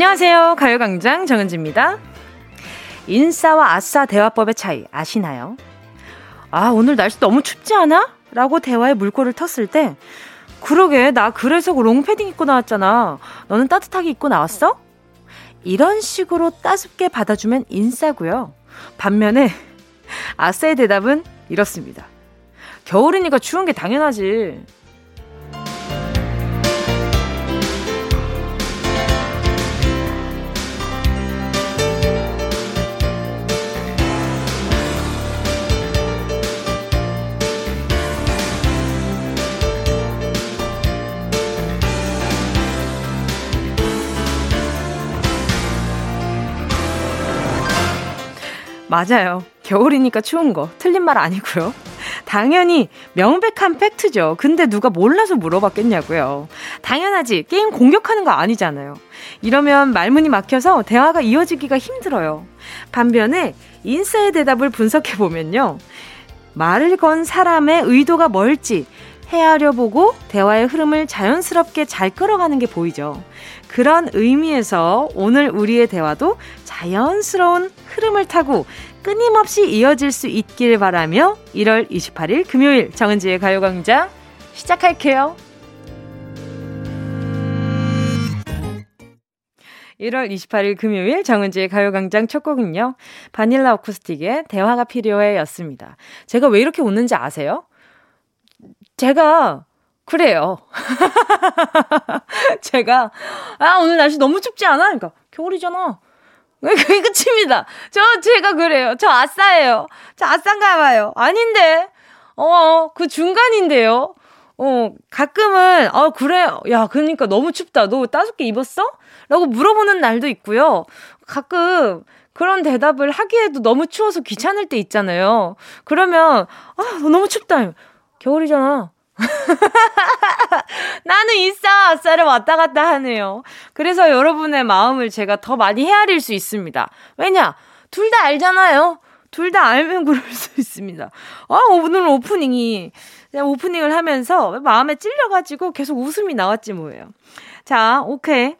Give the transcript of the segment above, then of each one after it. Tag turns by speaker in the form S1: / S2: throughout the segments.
S1: 안녕하세요. 가요광장 정은지입니다. 인싸와 아싸 대화법의 차이 아시나요? 아, 오늘 날씨 너무 춥지 않아? 라고 대화에 물꼬를 텄을 때, 그러게, 나 그래서 롱패딩 입고 나왔잖아. 너는 따뜻하게 입고 나왔어? 이런 식으로 따숩게 받아주면 인싸고요. 반면에, 아싸의 대답은 이렇습니다. 겨울이니까 추운 게 당연하지. 맞아요. 겨울이니까 추운 거. 틀린 말 아니고요. 당연히 명백한 팩트죠. 근데 누가 몰라서 물어봤겠냐고요. 당연하지. 게임 공격하는 거 아니잖아요. 이러면 말문이 막혀서 대화가 이어지기가 힘들어요. 반면에 인싸의 대답을 분석해 보면요. 말을 건 사람의 의도가 뭘지 헤아려 보고 대화의 흐름을 자연스럽게 잘 끌어가는 게 보이죠. 그런 의미에서 오늘 우리의 대화도 자연스러운 흐름을 타고 끊임없이 이어질 수 있길 바라며 1월 28일 금요일 정은지의 가요광장 시작할게요. 1월 28일 금요일 정은지의 가요광장 첫 곡은요. 바닐라 어쿠스틱의 대화가 필요해 였습니다. 제가 왜 이렇게 웃는지 아세요? 제가 그래요. 제가 아 오늘 날씨 너무 춥지 않아? 그러니까 겨울이잖아. 그게 끝입니다. 저 제가 그래요. 저 아싸예요. 저 아싸인가 봐요. 아닌데. 어, 그 중간인데요. 어, 가끔은 어 그래요. 야, 그러니까 너무 춥다. 너 따숩게 입었어? 라고 물어보는 날도 있고요. 가끔 그런 대답을 하기에도 너무 추워서 귀찮을 때 있잖아요. 그러면 아, 너무 춥다. 겨울이잖아. 나는 있어! 쌀을 왔다 갔다 하네요. 그래서 여러분의 마음을 제가 더 많이 헤아릴 수 있습니다. 왜냐? 둘 다 알잖아요. 둘 다 알면 그럴 수 있습니다. 아, 오늘 오프닝이, 오프닝을 하면서 마음에 찔려가지고 계속 웃음이 나왔지 뭐예요. 자, 오케이.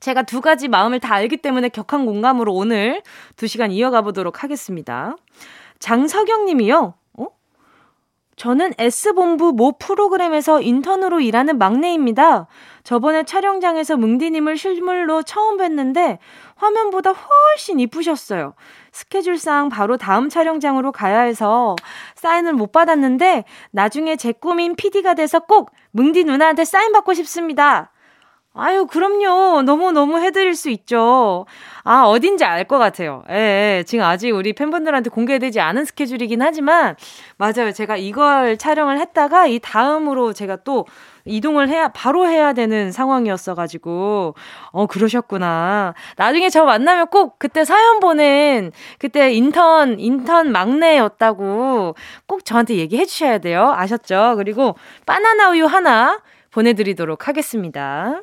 S1: 제가 두 가지 마음을 다 알기 때문에 격한 공감으로 오늘 두 시간 이어가 보도록 하겠습니다. 장석영 님이요. 저는 S본부 모 프로그램에서 인턴으로 일하는 막내입니다. 저번에 촬영장에서 뭉디님을 실물로 처음 뵀는데 화면보다 훨씬 이쁘셨어요. 스케줄상 바로 다음 촬영장으로 가야 해서 사인을 못 받았는데 나중에 제 꿈인 PD가 돼서 꼭 뭉디 누나한테 사인 받고 싶습니다. 아유, 그럼요. 너무너무 해드릴 수 있죠. 아, 어딘지 알 것 같아요. 예, 예, 지금 아직 우리 팬분들한테 공개되지 않은 스케줄이긴 하지만, 맞아요. 제가 이걸 촬영을 했다가 이 다음으로 제가 또 이동을 해야, 바로 해야 되는 상황이었어가지고, 어, 그러셨구나. 나중에 저 만나면 꼭 그때 사연 보낸, 그때 인턴, 인턴 막내였다고 꼭 저한테 얘기해 주셔야 돼요. 아셨죠? 그리고 바나나 우유 하나 보내드리도록 하겠습니다.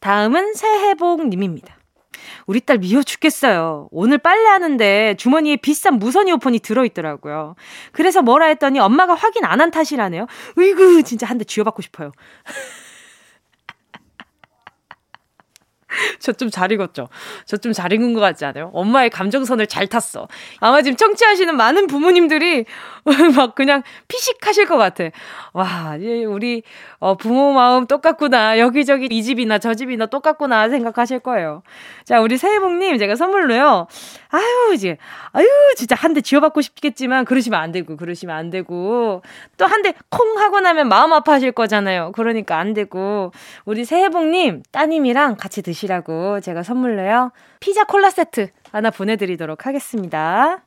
S1: 다음은 새해복님입니다. 우리 딸 미워 죽겠어요. 오늘 빨래하는데 주머니에 비싼 무선 이어폰이 들어있더라고요. 그래서 뭐라 했더니 엄마가 확인 안 한 탓이라네요. 으이구, 진짜 한 대 쥐어받고 싶어요. 저 좀잘 익었죠? 저 좀잘 익은 것 같지 않아요? 엄마의 감정선을 잘 탔어. 아마 지금 청취하시는 많은 부모님들이 막 그냥 피식하실 것 같아. 와, 우리 어, 부모 마음 똑같구나. 여기저기 이 집이나 저 집이나 똑같구나 생각하실 거예요. 자, 우리 새해복님 제가 선물로요. 아유, 이제, 아유, 진짜 한 대 쥐어받고 싶겠지만 그러시면 안 되고, 그러시면 안 되고. 또 한 대 콩 하고 나면 마음 아파하실 거잖아요. 그러니까 안 되고. 우리 새해복님 따님이랑 같이 드시 라고 제가 선물로요. 피자 콜라 세트 하나 보내드리도록 하겠습니다.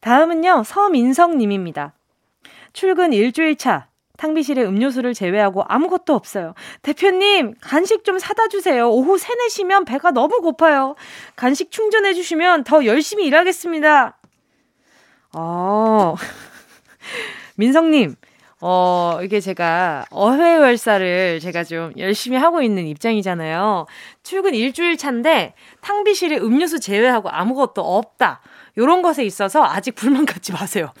S1: 다음은요, 서민성님입니다. 출근 일주일 차. 탕비실에 음료수를 제외하고 아무것도 없어요. 대표님, 간식 좀 사다 주세요. 오후 3, 4시면 배가 너무 고파요. 간식 충전해 주시면 더 열심히 일하겠습니다. 어, 민성님, 어, 이게 제가 어회월사를 제가 좀 열심히 하고 있는 입장이잖아요. 출근 일주일 차인데 탕비실에 음료수 제외하고 아무것도 없다. 요런 것에 있어서 아직 불만 갖지 마세요.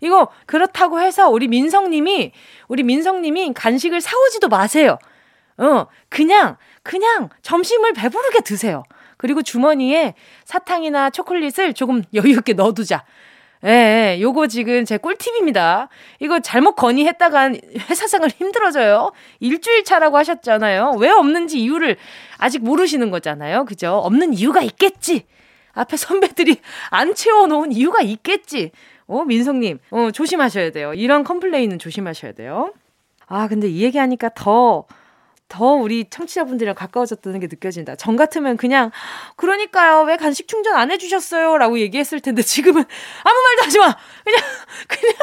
S1: 이거 그렇다고 해서 우리 민성님이 우리 민성님이 간식을 사오지도 마세요. 어, 그냥, 그냥 점심을 배부르게 드세요. 그리고 주머니에 사탕이나 초콜릿을 조금 여유 있게 넣어두자. 예, 예, 요거 지금 제 꿀팁입니다. 이거 잘못 건의했다간 회사 생활 힘들어져요. 일주일 차라고 하셨잖아요. 왜 없는지 이유를 아직 모르시는 거잖아요. 그죠? 없는 이유가 있겠지. 앞에 선배들이 안 채워놓은 이유가 있겠지. 어, 민성님, 어, 조심하셔야 돼요. 이런 컴플레인은 조심하셔야 돼요. 아, 근데 이 얘기하니까 더, 더 우리 청취자분들이랑 가까워졌다는 게 느껴진다. 전 같으면 그냥, 그러니까요, 왜 간식 충전 안 해주셨어요? 라고 얘기했을 텐데, 지금은 아무 말도 하지 마! 그냥, 그냥,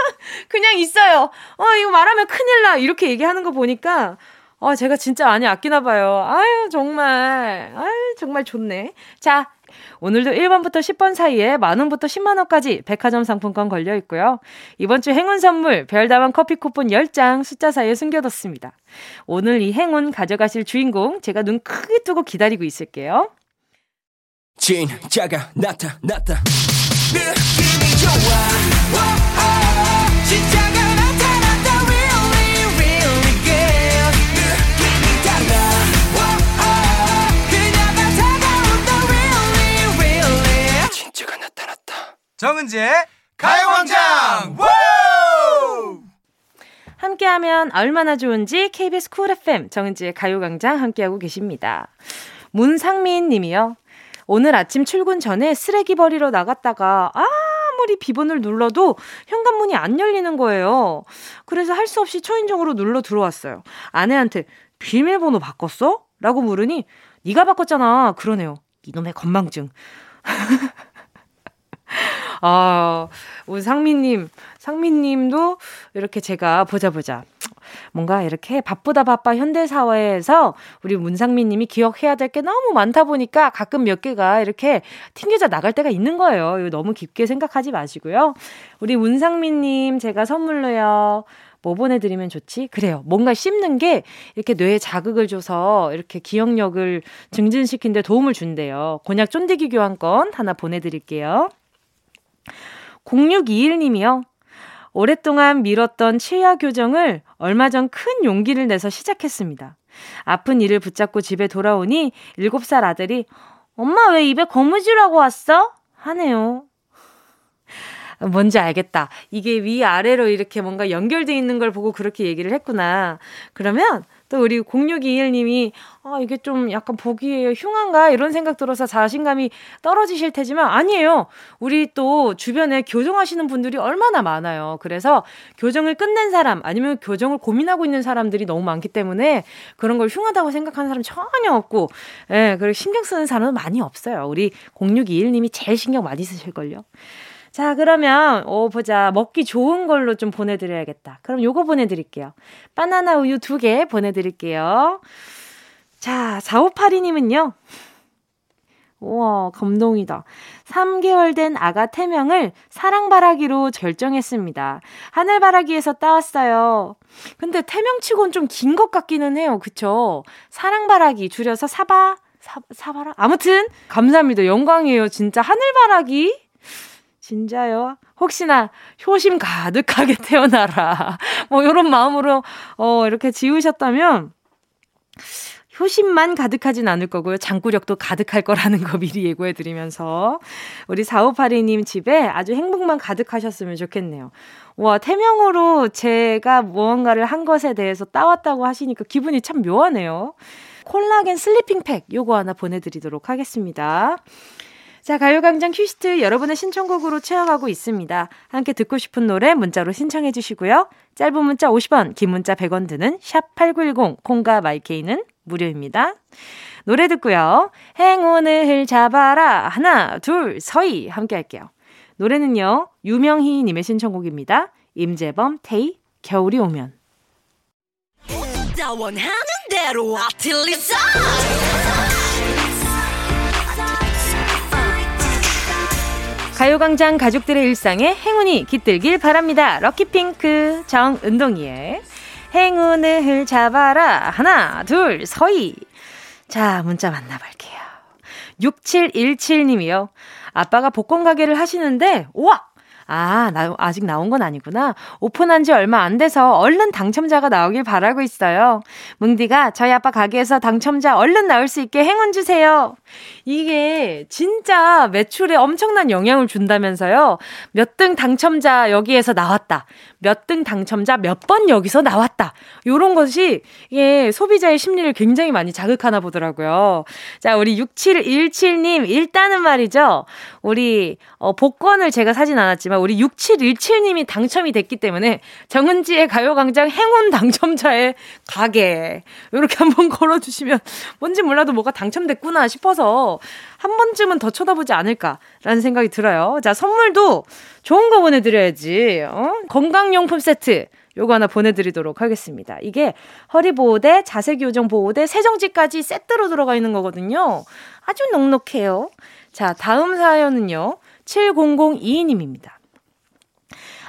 S1: 그냥 있어요. 어, 이거 말하면 큰일 나! 이렇게 얘기하는 거 보니까, 어, 제가 진짜 많이 아끼나 봐요. 아유, 정말. 아유, 정말 좋네. 자, 오늘도 1번부터 10번 사이에 만원부터 10만원까지 백화점 상품권 걸려 있고요. 이번 주 행운 선물 별다방 커피 쿠폰 10장 숫자 사이에 숨겨뒀습니다. 오늘 이 행운 가져가실 주인공 제가 눈 크게 뜨고 기다리고 있을게요. 진짜가 나타났다. 느낌이 좋아. 오, 오, 진짜
S2: 정은지의 가요광장
S1: 함께하면 얼마나 좋은지 KBS 쿨 FM 정은지의 가요광장 함께하고 계십니다. 문상민 님이요. 오늘 아침 출근 전에 쓰레기 버리러 나갔다가 아무리 비번을 눌러도 현관문이 안 열리는 거예요. 그래서 할 수 없이 초인종으로 눌러 들어왔어요. 아내한테 비밀번호 바꿨어? 라고 물으니 네가 바꿨잖아. 그러네요. 이놈의 건망증. 아, 우리 상민님, 상민님도 이렇게 제가 보자 보자. 뭔가 이렇게 바쁘다 바빠 현대사회에서 우리 문상민님이 기억해야 될 게 너무 많다 보니까 가끔 몇 개가 이렇게 튕겨져 나갈 때가 있는 거예요. 이거 너무 깊게 생각하지 마시고요. 우리 문상민님 제가 선물로요. 뭐 보내드리면 좋지? 그래요. 뭔가 씹는 게 이렇게 뇌에 자극을 줘서 이렇게 기억력을 증진시키는데 도움을 준대요. 곤약 쫀디기 교환권 하나 보내드릴게요. 0621님이요. 오랫동안 미뤘던 치아 교정을 얼마 전 큰 용기를 내서 시작했습니다. 아픈 이를 붙잡고 집에 돌아오니 7살 아들이 엄마 왜 입에 거무줄하고 왔어? 하네요. 뭔지 알겠다. 이게 위아래로 이렇게 뭔가 연결돼 있는 걸 보고 그렇게 얘기를 했구나. 그러면 또 우리 0621님이 아, 이게 좀 약간 보기에 흉한가? 이런 생각 들어서 자신감이 떨어지실 테지만 아니에요. 우리 또 주변에 교정하시는 분들이 얼마나 많아요. 그래서 교정을 끝낸 사람 아니면 교정을 고민하고 있는 사람들이 너무 많기 때문에 그런 걸 흉하다고 생각하는 사람 전혀 없고, 예, 그리고 신경 쓰는 사람은 많이 없어요. 우리 0621님이 제일 신경 많이 쓰실걸요. 자, 그러면, 오, 보자. 먹기 좋은 걸로 좀 보내드려야겠다. 그럼 요거 보내드릴게요. 바나나 우유 두 개 보내드릴게요. 자, 4582님은요. 우와, 감동이다. 3개월 된 아가 태명을 사랑바라기로 결정했습니다. 하늘바라기에서 따왔어요. 근데 태명치곤 좀 긴 것 같기는 해요. 그쵸? 사랑바라기 줄여서 사바, 사, 사바라? 아무튼, 감사합니다. 영광이에요. 진짜 하늘바라기? 진짜요? 혹시나 효심 가득하게 태어나라. 뭐, 요런 마음으로, 어, 이렇게 지으셨다면, 효심만 가득하진 않을 거고요. 장구력도 가득할 거라는 거 미리 예고해 드리면서. 우리 4582님 집에 아주 행복만 가득하셨으면 좋겠네요. 와, 태명으로 제가 무언가를 한 것에 대해서 따왔다고 하시니까 기분이 참 묘하네요. 콜라겐 sleeping 팩 요거 하나 보내 드리도록 하겠습니다. 자, 가요광장 request 여러분의 신청곡으로 채워가고 있습니다. 함께 듣고 싶은 노래 문자로 신청해 주시고요. 짧은 문자 50원, 긴 문자 100원 드는 샵8910, 콩과 마이케이는 무료입니다. 노래 듣고요. 행운을 잡아라. 하나, 둘, 서희. 함께 할게요. 노래는요, 유명희님의 신청곡입니다. 임재범, 테이, 겨울이 오면. 가요광장 가족들의 일상에 행운이 깃들길 바랍니다. 럭키핑크 정은동이의 행운을 잡아라. 하나, 둘, 서희. 자, 문자 만나볼게요. 6717님이요. 아빠가 복권 가게를 하시는데, 우와! 아, 나, 아직 나온 건 아니구나. 오픈한 지 얼마 안 돼서 얼른 당첨자가 나오길 바라고 있어요. 뭉디가 저희 아빠 가게에서 당첨자 얼른 나올 수 있게 행운 주세요. 이게 진짜 매출에 엄청난 영향을 준다면서요. 몇 등 당첨자 여기에서 나왔다. 몇 등 당첨자 몇 번 여기서 나왔다. 요런 것이 예, 소비자의 심리를 굉장히 많이 자극하나 보더라고요. 자, 우리 6717님 일단은 말이죠. 우리 어 복권을 제가 사진 않았지만 우리 6717님이 당첨이 됐기 때문에 정은지의 가요광장 행운 당첨자의 가게 이렇게 한번 걸어주시면 뭔지 몰라도 뭐가 당첨됐구나 싶어서 한 번쯤은 더 쳐다보지 않을까라는 생각이 들어요. 자 선물도 좋은 거 보내드려야지. 어? 건강용품 세트. 요거 하나 보내드리도록 하겠습니다. 이게 허리보호대, 자세교정보호대, 세정지까지 세트로 들어가 있는 거거든요. 아주 넉넉해요. 자, 다음 사연은요. 7002님입니다.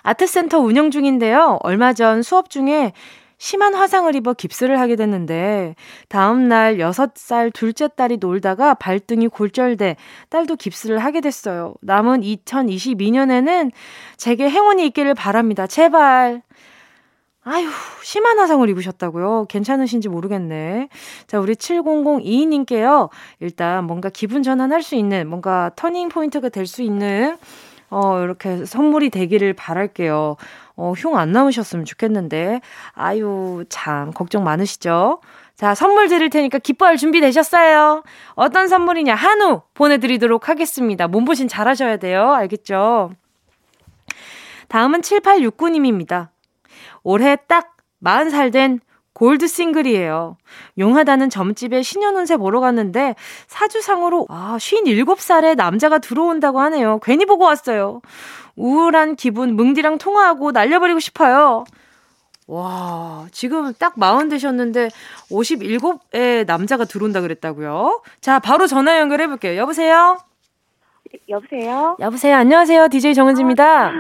S1: 아트센터 운영 중인데요. 얼마 전 수업 중에 심한 화상을 입어 깁스를 하게 됐는데 다음날 6살 둘째 딸이 놀다가 발등이 골절돼 딸도 깁스를 하게 됐어요. 남은 2022년에는 제게 행운이 있기를 바랍니다. 제발. 아휴, 심한 화상을 입으셨다고요? 괜찮으신지 모르겠네. 자, 우리 7002님께요. 일단 뭔가 기분 전환할 수 있는, 뭔가 turning point가 될 수 있는, 어, 이렇게 선물이 되기를 바랄게요. 어, 흉 안 남으셨으면 좋겠는데. 아유, 참, 걱정 많으시죠? 자, 선물 드릴 테니까 기뻐할 준비 되셨어요? 어떤 선물이냐? 한우 보내드리도록 하겠습니다. 몸보신 잘 하셔야 돼요. 알겠죠? 다음은 7869님입니다. 올해 딱 40살 된 골드 싱글이에요. 용하다는 점집에 신년운세 보러 갔는데 사주상으로 아, 57살에 남자가 들어온다고 하네요. 괜히 보고 왔어요. 우울한 기분 뭉디랑 통화하고 날려버리고 싶어요. 와, 지금 딱 마흔 되셨는데 57에 남자가 들어온다 그랬다고요? 자, 바로 전화 연결해 볼게요. 여보세요?
S2: 여보세요?
S1: 여보세요. 안녕하세요. DJ 정은지입니다. 아,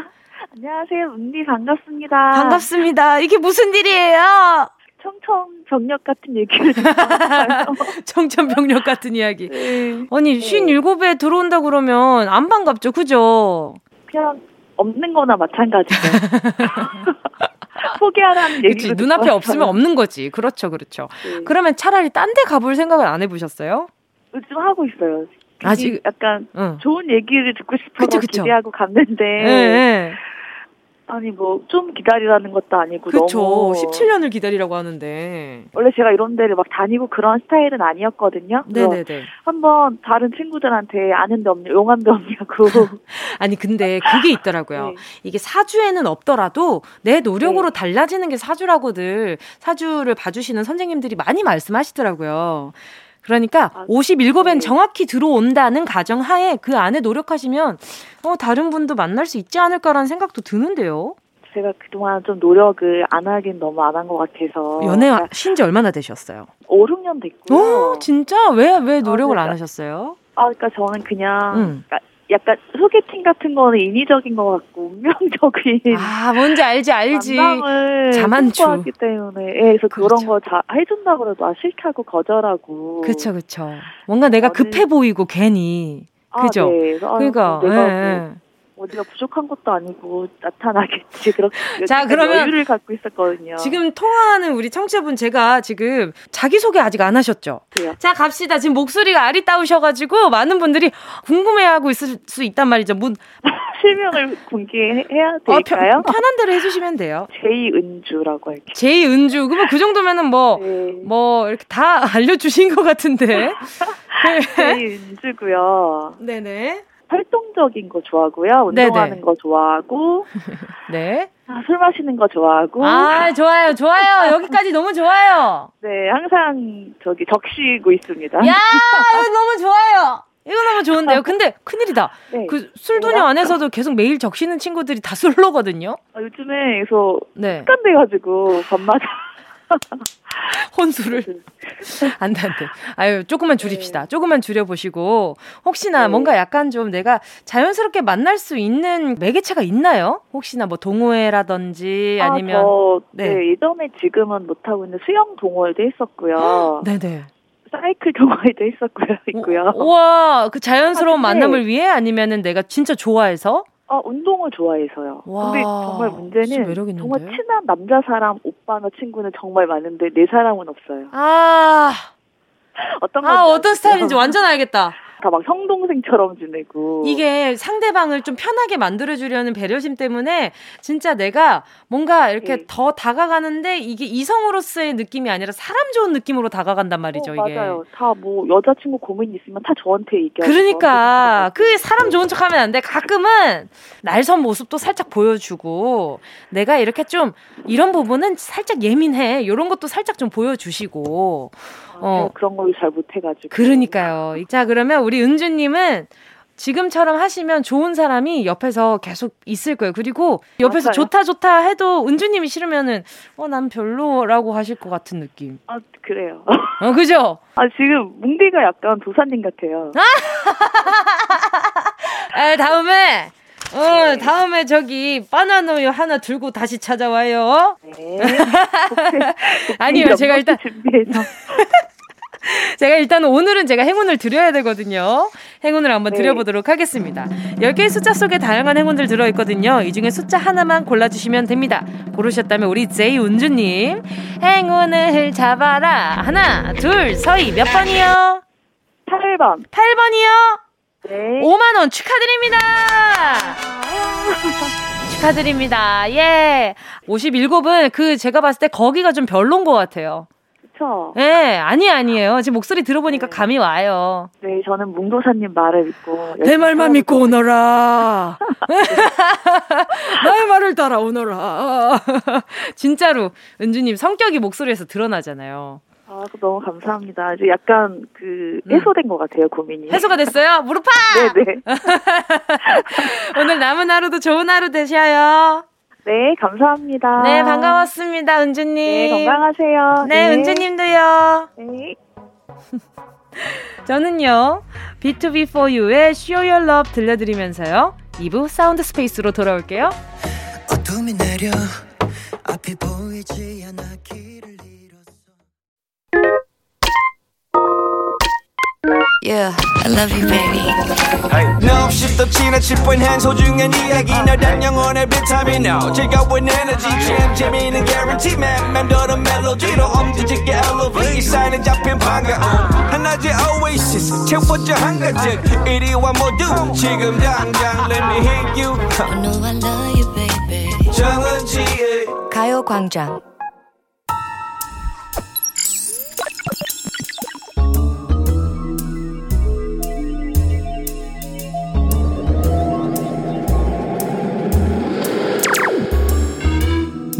S2: 안녕하세요. 은디 반갑습니다.
S1: 반갑습니다. 이게 무슨 일이에요?
S2: 청천벽력 같은 얘기를
S1: 청천벽력 같은 이야기. 네. 아니, 57에 들어온다 그러면 안 반갑죠. 그죠?
S2: 그냥 없는 거나 마찬가지죠. 포기하라는 얘기.
S1: 그치, 눈앞에 없으면 없는 거지. 그렇죠, 그렇죠. 네. 그러면 차라리 딴 데 가볼 생각을 안 해보셨어요?
S2: 요즘 하고 있어요. 아직 약간 응. 좋은 얘기를 듣고 싶어서 기대하고 갔는데 네, 네. 아니 뭐 좀 기다리라는 것도 아니고
S1: 그쵸. 너무 17년을 기다리라고 하는데
S2: 원래 제가 이런 데를 막 다니고 그런 스타일은 아니었거든요. 네네네. 한번 다른 친구들한테 아는 데 없냐 용한 데 없냐고.
S1: 아니 근데 그게 있더라고요. 네. 이게 사주에는 없더라도 내 노력으로 네. 달라지는 게 사주라고들 사주를 봐주시는 선생님들이 많이 말씀하시더라고요. 그러니까 아, 57엔 네. 정확히 들어온다는 가정 하에 그 안에 노력하시면 어, 다른 분도 만날 수 있지 않을까라는 생각도 드는데요.
S2: 제가 그동안 좀 노력을 안 하긴 너무 안 한 것 같아서.
S1: 연애 신지 얼마나 되셨어요?
S2: 5, 6년 됐고요.
S1: 오, 진짜? 왜, 왜 노력을 아, 그러니까, 안 하셨어요?
S2: 아, 그러니까 저는 그냥, 음. 그러니까 약간 소개팅 같은 거는 인위적인 것 같고 운명적인
S1: 아 뭔지 알지 알지.
S2: 자만추. 하기 때문에. 예, 그래서 그렇죠. 그런 거 자, 해준다 그래도 아 싫다고 거절하고.
S1: 그렇죠 그렇죠 뭔가 내가 급해 보이고 괜히. 아, 그죠? 네. 그러니까
S2: 아, 내가 예, 뭐, 어디가 부족한 것도 아니고 나타나겠지 그렇게 자 그러면 여유를 갖고 있었거든요.
S1: 지금 통화하는 우리 청취자분 제가 지금 자기 소개 아직 안 하셨죠?
S2: 그래요.
S1: 자 갑시다. 지금 목소리가 아리따우셔가지고 많은 분들이 궁금해하고 있을 수 있단 말이죠. 문
S2: 실명을 공개해야 될까요?
S1: 어, 편, 한 대로 해주시면 돼요.
S2: 제이은주라고 할게요.
S1: 제이은주. 그러면 그 정도면은 뭐뭐 네. 뭐 이렇게 다 알려주신 것 같은데.
S2: 제이은주고요.
S1: 네네.
S2: 활동적인 거 좋아하고요. 운동하는 네네. 거 좋아하고.
S1: 네.
S2: 아, 술 마시는 거 좋아하고.
S1: 아, 좋아요, 좋아요. 여기까지 너무 좋아요.
S2: 네, 항상 저기 적시고 있습니다.
S1: 야, 이거 너무 좋아요. 이거 너무 좋은데요. 근데 큰일이다. 네. 그 술도녀 안에서도 계속 매일 적시는 친구들이 다 술로거든요.
S2: 아, 요즘에 그래서 네. 습관돼가지고 밤마다
S1: 혼수를 안 돼, 안 돼. 아유, 조금만 줄입시다. 네. 조금만 줄여보시고, 혹시나 네. 뭔가 약간 좀 내가 자연스럽게 만날 수 있는 매개체가 있나요? 혹시나 뭐 동호회라든지 아, 아니면. 저,
S2: 네. 네. 예전에 지금은 못 하고 있는 수영 동호회도 했었고요.
S1: 네네.
S2: 사이클 동호회도 했었고요, 있고요.
S1: 우와, 그 자연스러운 아, 만남을 위해 아니면은 내가 진짜 좋아해서?
S2: 어, 운동을 좋아해서요. 와, 근데 정말 문제는 정말 친한 남자 사람, 오빠나 친구는 정말 많은데 내 사람은 없어요.
S1: 아. 어떤 아, 어떤 스타일인지 완전 알겠다.
S2: 다막 성동생처럼 지내고.
S1: 이게 상대방을 좀 편하게 만들어주려는 배려심 때문에 진짜 내가 뭔가 이렇게 네. 더 다가가는데 이게 이성으로서의 느낌이 아니라 사람 좋은 느낌으로 다가간단 말이죠, 어,
S2: 이게. 맞아요. 다 뭐 여자친구 고민 있으면 다 저한테 얘기하고.
S1: 그러니까. 그 사람 좋은 척 하면 안 돼. 가끔은 날선 모습도 살짝 보여주고 내가 이렇게 좀 이런 부분은 살짝 예민해. 이런 것도 살짝 좀 보여주시고.
S2: 어. 그런 걸 잘 못해가지고.
S1: 그러니까요. 자, 그러면 우리 은주님은 지금처럼 하시면 좋은 사람이 옆에서 계속 있을 거예요. 그리고 옆에서 맞아요. 좋다 좋다 해도 은주님이 싫으면은 어 난 별로라고 하실 것 같은 느낌.
S2: 아 그래요.
S1: 어 그죠?
S2: 아 지금 뭉디가 약간 도사님 같아요.
S1: 아 다음에 어, 다음에 저기 바나나우유 하나 들고 다시 찾아와요. 네. 아니요, 제가 일단 준비해서. 제가 일단 오늘은 제가 행운을 드려야 되거든요. 행운을 한번 네. 드려보도록 하겠습니다. 10개의 숫자 속에 다양한 행운들 들어있거든요. 이 중에 숫자 하나만 골라주시면 됩니다. 고르셨다면 우리 제이 운주님. 행운을 잡아라. 하나, 둘, 서희 몇 번이요?
S2: 8번.
S1: 8번이요? 네. 5만 원 축하드립니다. 축하드립니다. 예. 57은 그 제가 봤을 때 거기가 좀 별론 것 같아요.
S2: 그쵸?
S1: 네, 아니, 아니에요. 지금 목소리 들어보니까 네. 감이 와요.
S2: 네, 저는 뭉도사님 말을 믿고.
S1: 내 말만 믿고 오너라. 나의 말을 따라 오너라. 진짜로, 은주님 성격이 목소리에서 드러나잖아요.
S2: 아, 너무 감사합니다. 이제 약간 그 음. 해소된 음. 것 같아요, 고민이.
S1: 해소가 됐어요? 무릎팍!
S2: 네네.
S1: 오늘 남은 하루도 좋은 하루 되셔요.
S2: 네, 감사합니다.
S1: 네, 반가웠습니다, 은주님.
S2: 네, 건강하세요.
S1: 네, 네. 은주님도요.
S2: 네.
S1: 저는요, BTOB 4U의 Show Your Love 들려드리면서요, 2부 Sound Space로 돌아올게요. 어둠이 내려 앞이 보이지 않아 길을 Yeah, I love you, baby. No, shift the china chip when hands hold you and 이야기 너란 영혼의 비타민O 즐거운 에너지 jam 재미있는 guarantee man 맴도는 멜로디로 엄지짓게 elevate 사인은 잡힌 반가움 하나의 oasis 채워져 한가득 이리와 모두 지금 당장 let me hit you I know I love you, baby. 정은지의 가요광장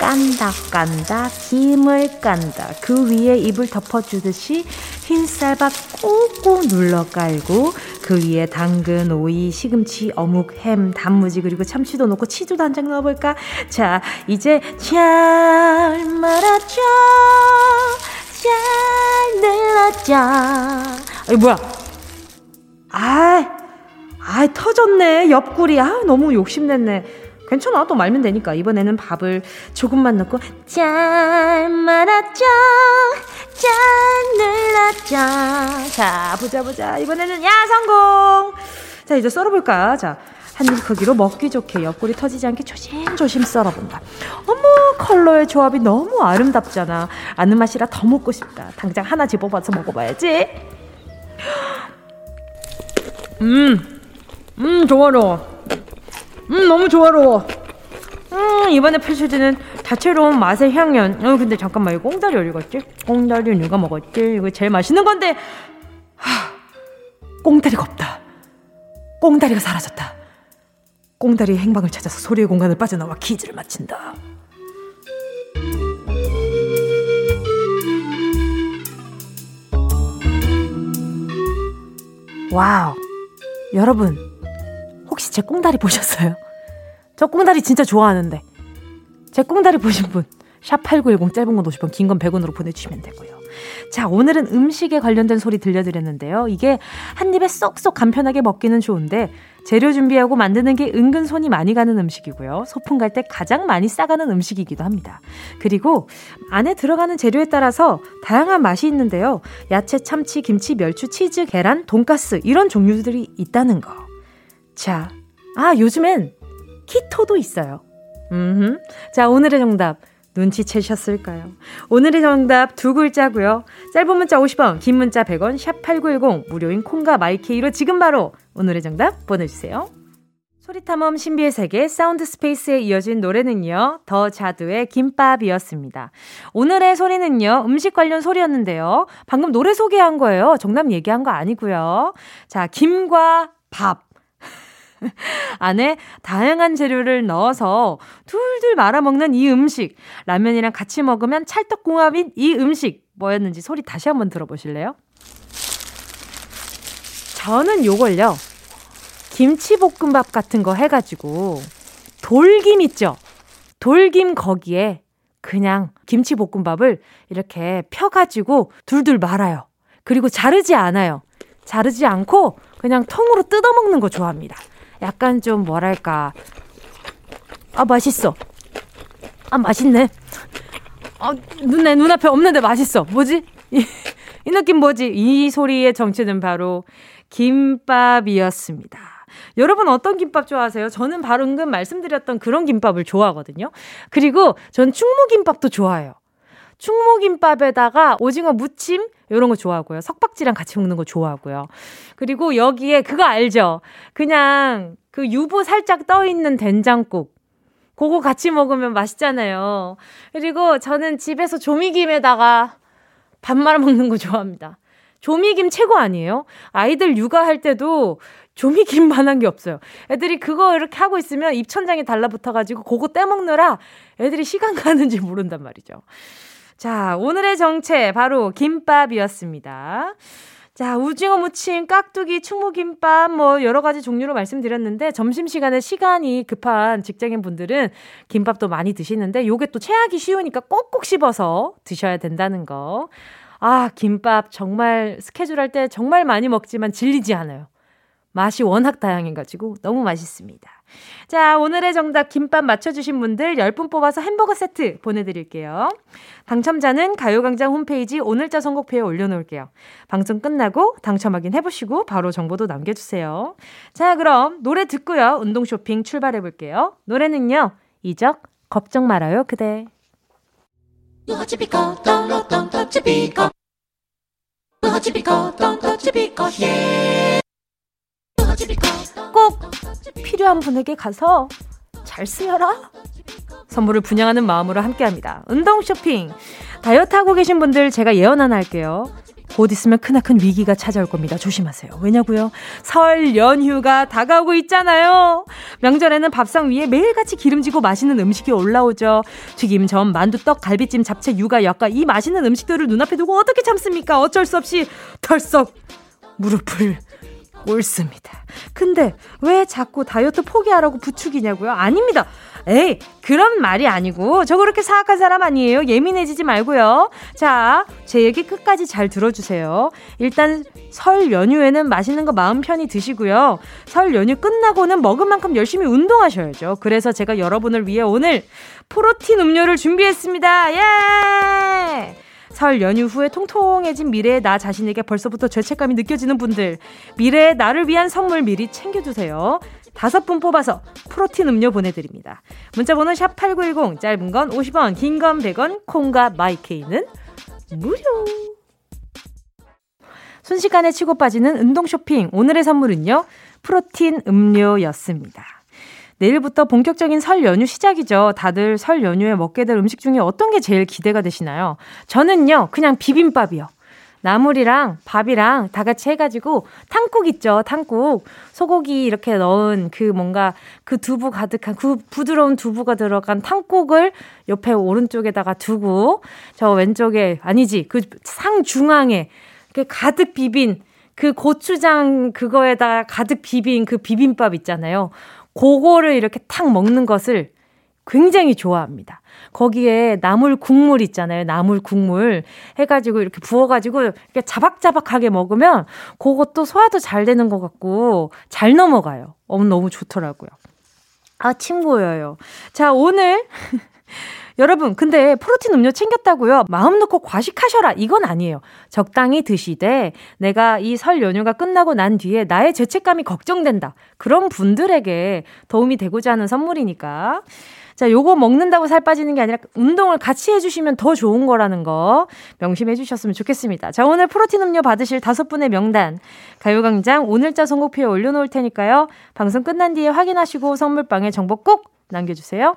S1: 깐다 깐다 김을 깐다. 그 위에 입을 덮어주듯이 흰쌀밥 꾹꾹 눌러 깔고 그 위에 당근, 오이, 시금치, 어묵, 햄, 단무지 그리고 참치도 넣고 치즈도 한 장 넣어볼까? 자 이제 잘 말았죠 잘 늘었죠 아이 뭐야? 아이 아이 터졌네. 옆구리. 아 너무 욕심냈네 괜찮아. 또 말면 되니까. 이번에는 밥을 조금만 넣고, 짠, 말았죠. 짠, 눌렀죠. 자, 보자, 보자. 이번에는, 야, 성공! 자, 이제 썰어볼까? 자, 한입 크기로 먹기 좋게 옆구리 터지지 않게 조심조심 썰어본다. 어머, 컬러의 조합이 너무 아름답잖아. 아는 맛이라 더 먹고 싶다. 당장 하나 집어봐서 먹어봐야지. 음, 음, 좋아, 좋아. 음, 너무 조화로워. 음, 이번에 펼쳐지는 다채로운 맛의 향연. 어, 근데 잠깐만, 이 꽁다리 어디 갔지? 꽁다리 누가 먹었지? 이거 제일 맛있는 건데, 하, 꽁다리가 없다. 꽁다리가 사라졌다. 꽁다리의 행방을 찾아서 소리의 공간을 빠져나와 퀴즈를 마친다. 와우. 여러분, 혹시 제 꽁다리 보셨어요? 저 꽁다리 진짜 좋아하는데. 제 꽁다리 보신 분, 샵8910 짧은 건 50원, 긴 건 100원으로 보내주시면 되고요. 자, 오늘은 음식에 관련된 소리 들려드렸는데요. 이게 한 입에 쏙쏙 간편하게 먹기는 좋은데, 재료 준비하고 만드는 게 은근 손이 많이 가는 음식이고요. 소풍 갈 때 가장 많이 싸가는 음식이기도 합니다. 그리고 안에 들어가는 재료에 따라서 다양한 맛이 있는데요. 야채, 참치, 김치, 멸치, 치즈, 계란, 돈가스 이런 종류들이 있다는 거. 자, 아 요즘엔 키토도 있어요. 음, 자 오늘의 정답 눈치채셨을까요? 오늘의 정답 두 글자고요. 짧은 문자 50원, 긴 문자 100원, 샵 8910, 무료인 콩과 my K로 지금 바로 오늘의 정답 보내주세요. 소리탐험 신비의 세계 Sound Space에 이어진 노래는요. 더 자두의 김밥이었습니다. 오늘의 소리는요. 음식 관련 소리였는데요. 방금 노래 소개한 거예요. 정답 얘기한 거 아니고요. 자, 김과 밥. 안에 다양한 재료를 넣어서 둘둘 말아먹는 이 음식. 라면이랑 같이 먹으면 찰떡궁합인 이 음식. 뭐였는지 소리 다시 한번 들어보실래요? 저는 요걸요. 김치볶음밥 같은 거 해가지고 돌김 있죠? 돌김 거기에 그냥 김치볶음밥을 이렇게 펴가지고 둘둘 말아요. 그리고 자르지 않아요. 자르지 않고 그냥 통으로 뜯어먹는 거 좋아합니다. 약간 좀 뭐랄까. 아, 맛있어. 아, 맛있네. 아, 눈에, 눈앞에 없는데 맛있어. 뭐지? 이, 이 느낌 뭐지? 이 소리의 정체는 바로 김밥이었습니다. 여러분 어떤 김밥 좋아하세요? 저는 방금 말씀드렸던 그런 김밥을 좋아하거든요. 그리고 전 충무김밥도 좋아해요. 충무김밥에다가 오징어 무침 이런 거 좋아하고요. 석박지랑 같이 먹는 거 좋아하고요. 그리고 여기에 그거 알죠? 그냥 그 유부 살짝 떠 있는 된장국. 그거 같이 먹으면 맛있잖아요. 그리고 저는 집에서 조미김에다가 밥 말아 먹는 거 좋아합니다. 조미김 최고 아니에요? 아이들 육아할 때도 조미김만한 게 없어요. 애들이 그거 이렇게 하고 있으면 입천장에 달라붙어가지고 그거 떼먹느라 애들이 시간 가는지 모른단 말이죠. 자, 오늘의 정체 바로 김밥이었습니다. 자, 우징어 무침, 깍두기, 충무김밥 뭐 여러 가지 종류로 말씀드렸는데 점심 시간에 시간이 급한 직장인 분들은 김밥도 많이 드시는데 요게 또 체하기 쉬우니까 꼭꼭 씹어서 드셔야 된다는 거. 아, 김밥 정말 스케줄 할 때 정말 많이 먹지만 질리지 않아요. 맛이 워낙 다양해 가지고 너무 맛있습니다. 자, 오늘의 정답 김밥 맞춰주신 분들 10분 뽑아서 햄버거 세트 보내드릴게요. 당첨자는 가요광장 홈페이지 오늘자 선곡표에 올려놓을게요. 방송 끝나고 당첨 확인해보시고 바로 정보도 남겨주세요. 자, 그럼 노래 듣고요. 운동 쇼핑 출발해볼게요. 노래는요. 이적, 걱정 말아요, 그대. 꼭 필요한 분에게 가서 잘 쓰여라. 선물을 분양하는 마음으로 함께합니다. 운동 쇼핑. 다이어트 하고 계신 분들 제가 예언 하나 할게요. 곧 있으면 크나큰 위기가 찾아올 겁니다. 조심하세요. 왜냐고요? 설 연휴가 다가오고 있잖아요. 명절에는 밥상 위에 매일같이 기름지고 맛있는 음식이 올라오죠. 튀김, 전, 만두, 떡, 갈비찜, 잡채, 육아, 약과 이 맛있는 음식들을 눈앞에 두고 어떻게 참습니까? 어쩔 수 없이 털썩 무릎을 옳습니다. 근데 왜 자꾸 다이어트 포기하라고 부추기냐고요? 아닙니다. 에이, 그런 말이 아니고, 저 그렇게 사악한 사람 아니에요. 예민해지지 말고요. 자, 제 얘기 끝까지 잘 들어주세요. 일단, 설 연휴에는 맛있는 거 마음 편히 드시고요. 설 연휴 끝나고는 먹은 만큼 열심히 운동하셔야죠. 그래서 제가 여러분을 위해 오늘 프로틴 음료를 준비했습니다. 예! 설 연휴 후에 통통해진 미래의 나 자신에게 벌써부터 죄책감이 느껴지는 분들, 미래의 나를 위한 선물 미리 챙겨두세요. 다섯 분 뽑아서 프로틴 음료 보내드립니다. 문자번호 샵 8910, 짧은 건 50원, 긴 건 100원, 콩과 마이케이는 무료. 순식간에 치고 빠지는 운동 쇼핑. 오늘의 선물은요, 프로틴 음료였습니다. 내일부터 본격적인 설 연휴 시작이죠. 다들 설 연휴에 먹게 될 음식 중에 어떤 게 제일 기대가 되시나요? 저는요, 그냥 비빔밥이요. 나물이랑 밥이랑 다 같이 해가지고 탕국 있죠, 탕국. 소고기 이렇게 넣은 그 뭔가 그 두부 가득한 그 부드러운 두부가 들어간 탕국을 옆에 오른쪽에다가 두고 저 왼쪽에 아니지 그 상 중앙에 그 가득 비빈 그 고추장 그거에다가 가득 비빈 그 비빔밥 있잖아요. 그거를 이렇게 탁 먹는 것을 굉장히 좋아합니다. 거기에 나물 국물 있잖아요. 나물 국물 해가지고 이렇게 부어가지고 이렇게 자박자박하게 먹으면 그것도 소화도 잘 되는 것 같고 잘 넘어가요. 어, 너무 좋더라고요. 아, 침 고여요. 자, 오늘. 여러분, 근데 프로틴 음료 챙겼다고요? 마음 놓고 과식하셔라. 이건 아니에요. 적당히 드시되 내가 이 설 연휴가 끝나고 난 뒤에 나의 죄책감이 걱정된다. 그런 분들에게 도움이 되고자 하는 선물이니까. 자, 요거 먹는다고 살 빠지는 게 아니라 운동을 같이 해주시면 더 좋은 거라는 거 명심해 주셨으면 좋겠습니다. 자, 오늘 프로틴 음료 받으실 다섯 분의 명단 가요광장 오늘자 선곡표에 올려놓을 테니까요. 방송 끝난 뒤에 확인하시고 선물방에 정보 꼭 남겨주세요.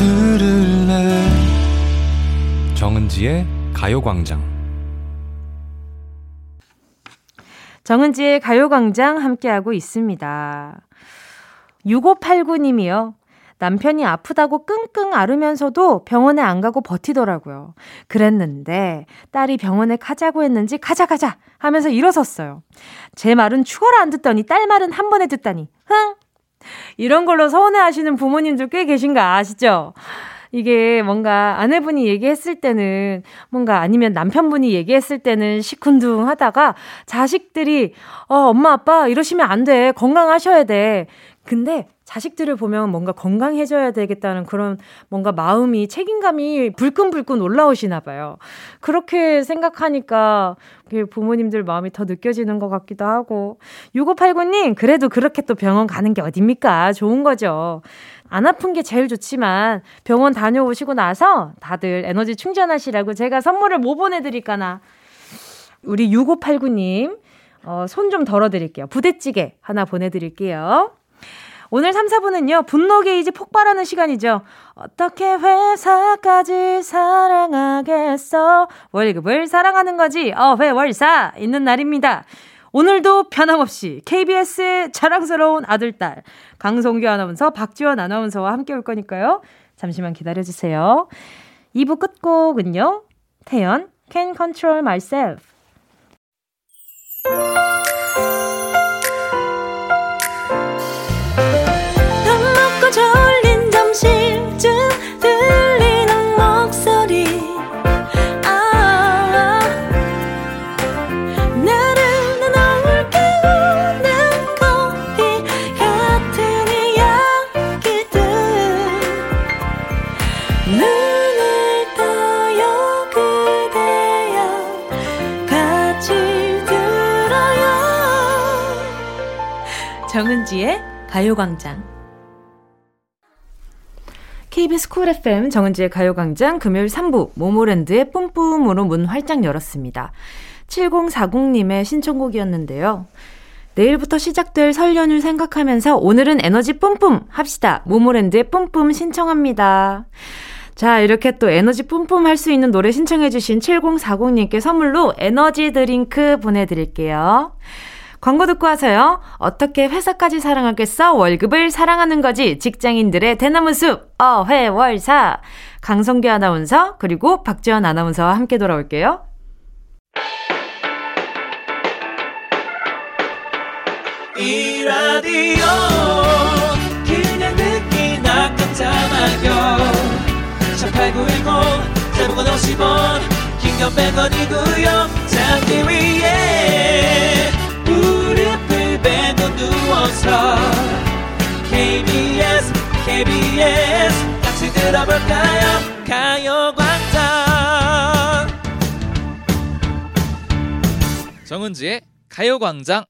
S3: 들을래
S4: 정은지의 가요광장
S1: 정은지의 가요광장 함께하고 있습니다. 6589님이요. 남편이 아프다고 끙끙 앓으면서도 병원에 안 가고 버티더라고요. 그랬는데 딸이 병원에 가자고 했는지 가자 가자 하면서 일어섰어요. 제 말은 죽어라 안 듣더니 딸 말은 한 번에 듣다니 흥 이런 걸로 서운해 하시는 부모님들 꽤 계신 거 아시죠? 이게 뭔가 아내분이 얘기했을 때는 뭔가 아니면 남편분이 얘기했을 때는 시큰둥 하다가 자식들이 어, 엄마 아빠 이러시면 안 돼. 건강하셔야 돼. 근데 자식들을 보면 뭔가 건강해져야 되겠다는 그런 뭔가 마음이 책임감이 불끈불끈 올라오시나 봐요. 그렇게 생각하니까 부모님들 마음이 더 느껴지는 것 같기도 하고. 6589님, 그래도 그렇게 또 병원 가는 게 어딥니까? 좋은 거죠. 안 아픈 게 제일 좋지만 병원 다녀오시고 나서 다들 에너지 충전하시라고 제가 선물을 뭐 보내드릴까나. 우리 6589님, 어, 손 좀 덜어드릴게요. 부대찌개 하나 보내드릴게요. 오늘 3, 4분은요, 분노 게이지 폭발하는 시간이죠. 어떻게 회사까지 사랑하겠어? 월급을 사랑하는 거지. 어, 회월사 있는 날입니다. 오늘도 변함없이 KBS의 자랑스러운 아들 딸 강성규 아나운서, 박지원 아나운서와 함께 올 거니까요. 잠시만 기다려주세요. 2부 끝곡은요. 태연, Can Control Myself. 가요광장. KBS Cool FM 정은지의 가요광장 금요일 3부 모모랜드의 뿜뿜으로 문 활짝 열었습니다. 7040님의 신청곡이었는데요. 내일부터 시작될 설 연휴 생각하면서 오늘은 에너지 뿜뿜 합시다. 모모랜드의 뿜뿜 신청합니다. 자, 이렇게 또 에너지 뿜뿜 할 수 있는 노래 신청해주신 7040님께 선물로 에너지 드링크 보내드릴게요. 광고 듣고 와서요. 어떻게 회사까지 사랑하겠어? 월급을 사랑하는 거지. 직장인들의 대나무 숲. 어회월사. 강성규 아나운서 그리고 박지원 아나운서와 함께 돌아올게요. 이 라디오 그냥 듣기나 깜짝마요 18910 대목원 50원 긴건 100원이고요 잠기 위에 베고 누워서 KBS KBS 같이 들어볼까요 가요광장
S5: 정은지의 가요광장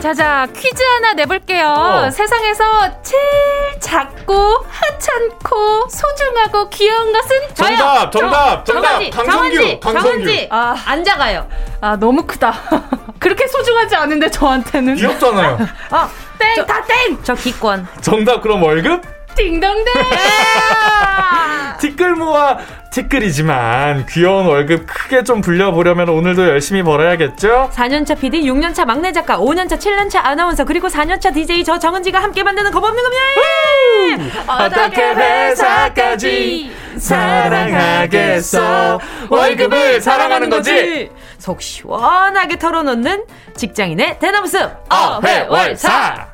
S5: 자자 퀴즈 하나 내볼게요. 어. 세상에서 제일 작고 하찮고
S4: 소중하고 귀여운 것은
S6: 정답, 정답, 정답. 강성규, 강성규.
S1: 아, 안 작아요.
S4: 아, 너무 크다. 그렇게 소중하지 않은데 저한테는.
S6: 귀엽잖아요.
S1: 아,
S4: 땡, 저, 다 땡!
S1: 저 기권.
S6: 정답, 그럼 월급?
S4: 딩동댕!
S6: 티끌 모아 티끌이지만 귀여운 월급 크게 좀 불려보려면 오늘도 열심히 벌어야겠죠?
S1: 4년차 PD, 6년차 막내 작가, 5년차, 7년차 아나운서, 그리고 4년차 DJ 저 정은지가 함께 만드는 겁없는 금요일!
S6: 어떻게 회사까지 사랑하겠어? 월급을 사랑하는 거지!
S1: 속 시원하게 털어놓는 직장인의 대나무숲
S6: 어회월사!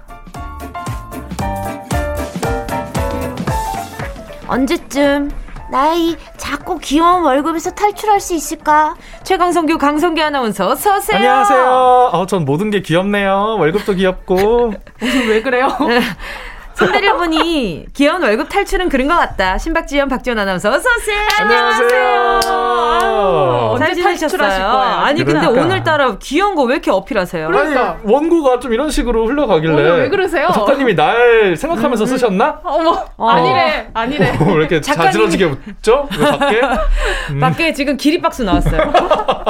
S1: 언제쯤 나의 작고 귀여운 월급에서 탈출할 수 있을까? 최강성규, 강성규 아나운서, 서세요.
S6: 안녕하세요. 어, 전 모든 게 귀엽네요. 월급도 귀엽고.
S4: 왜 그래요?
S1: 손대리분이 귀여운 월급 탈출은 그런 것 같다. 신박지연, 박지원 아나운서 어서 오세요.
S6: 안녕하세요.
S1: 잘 지내셨어요? 아니 그러니까. 근데 오늘따라 귀여운 거 왜 이렇게 어필하세요?
S6: 그러니까. 아니 원고가 좀 이런 식으로 흘러가길래
S4: 왜 그러세요?
S6: 작가님이 날 생각하면서 음. 쓰셨나?
S4: 어머 어. 아니래 아니래.
S6: 어, 왜 이렇게 작가님이... 자지러지게 웃죠? 밖에?
S1: 음. 밖에 지금 기립박수 나왔어요.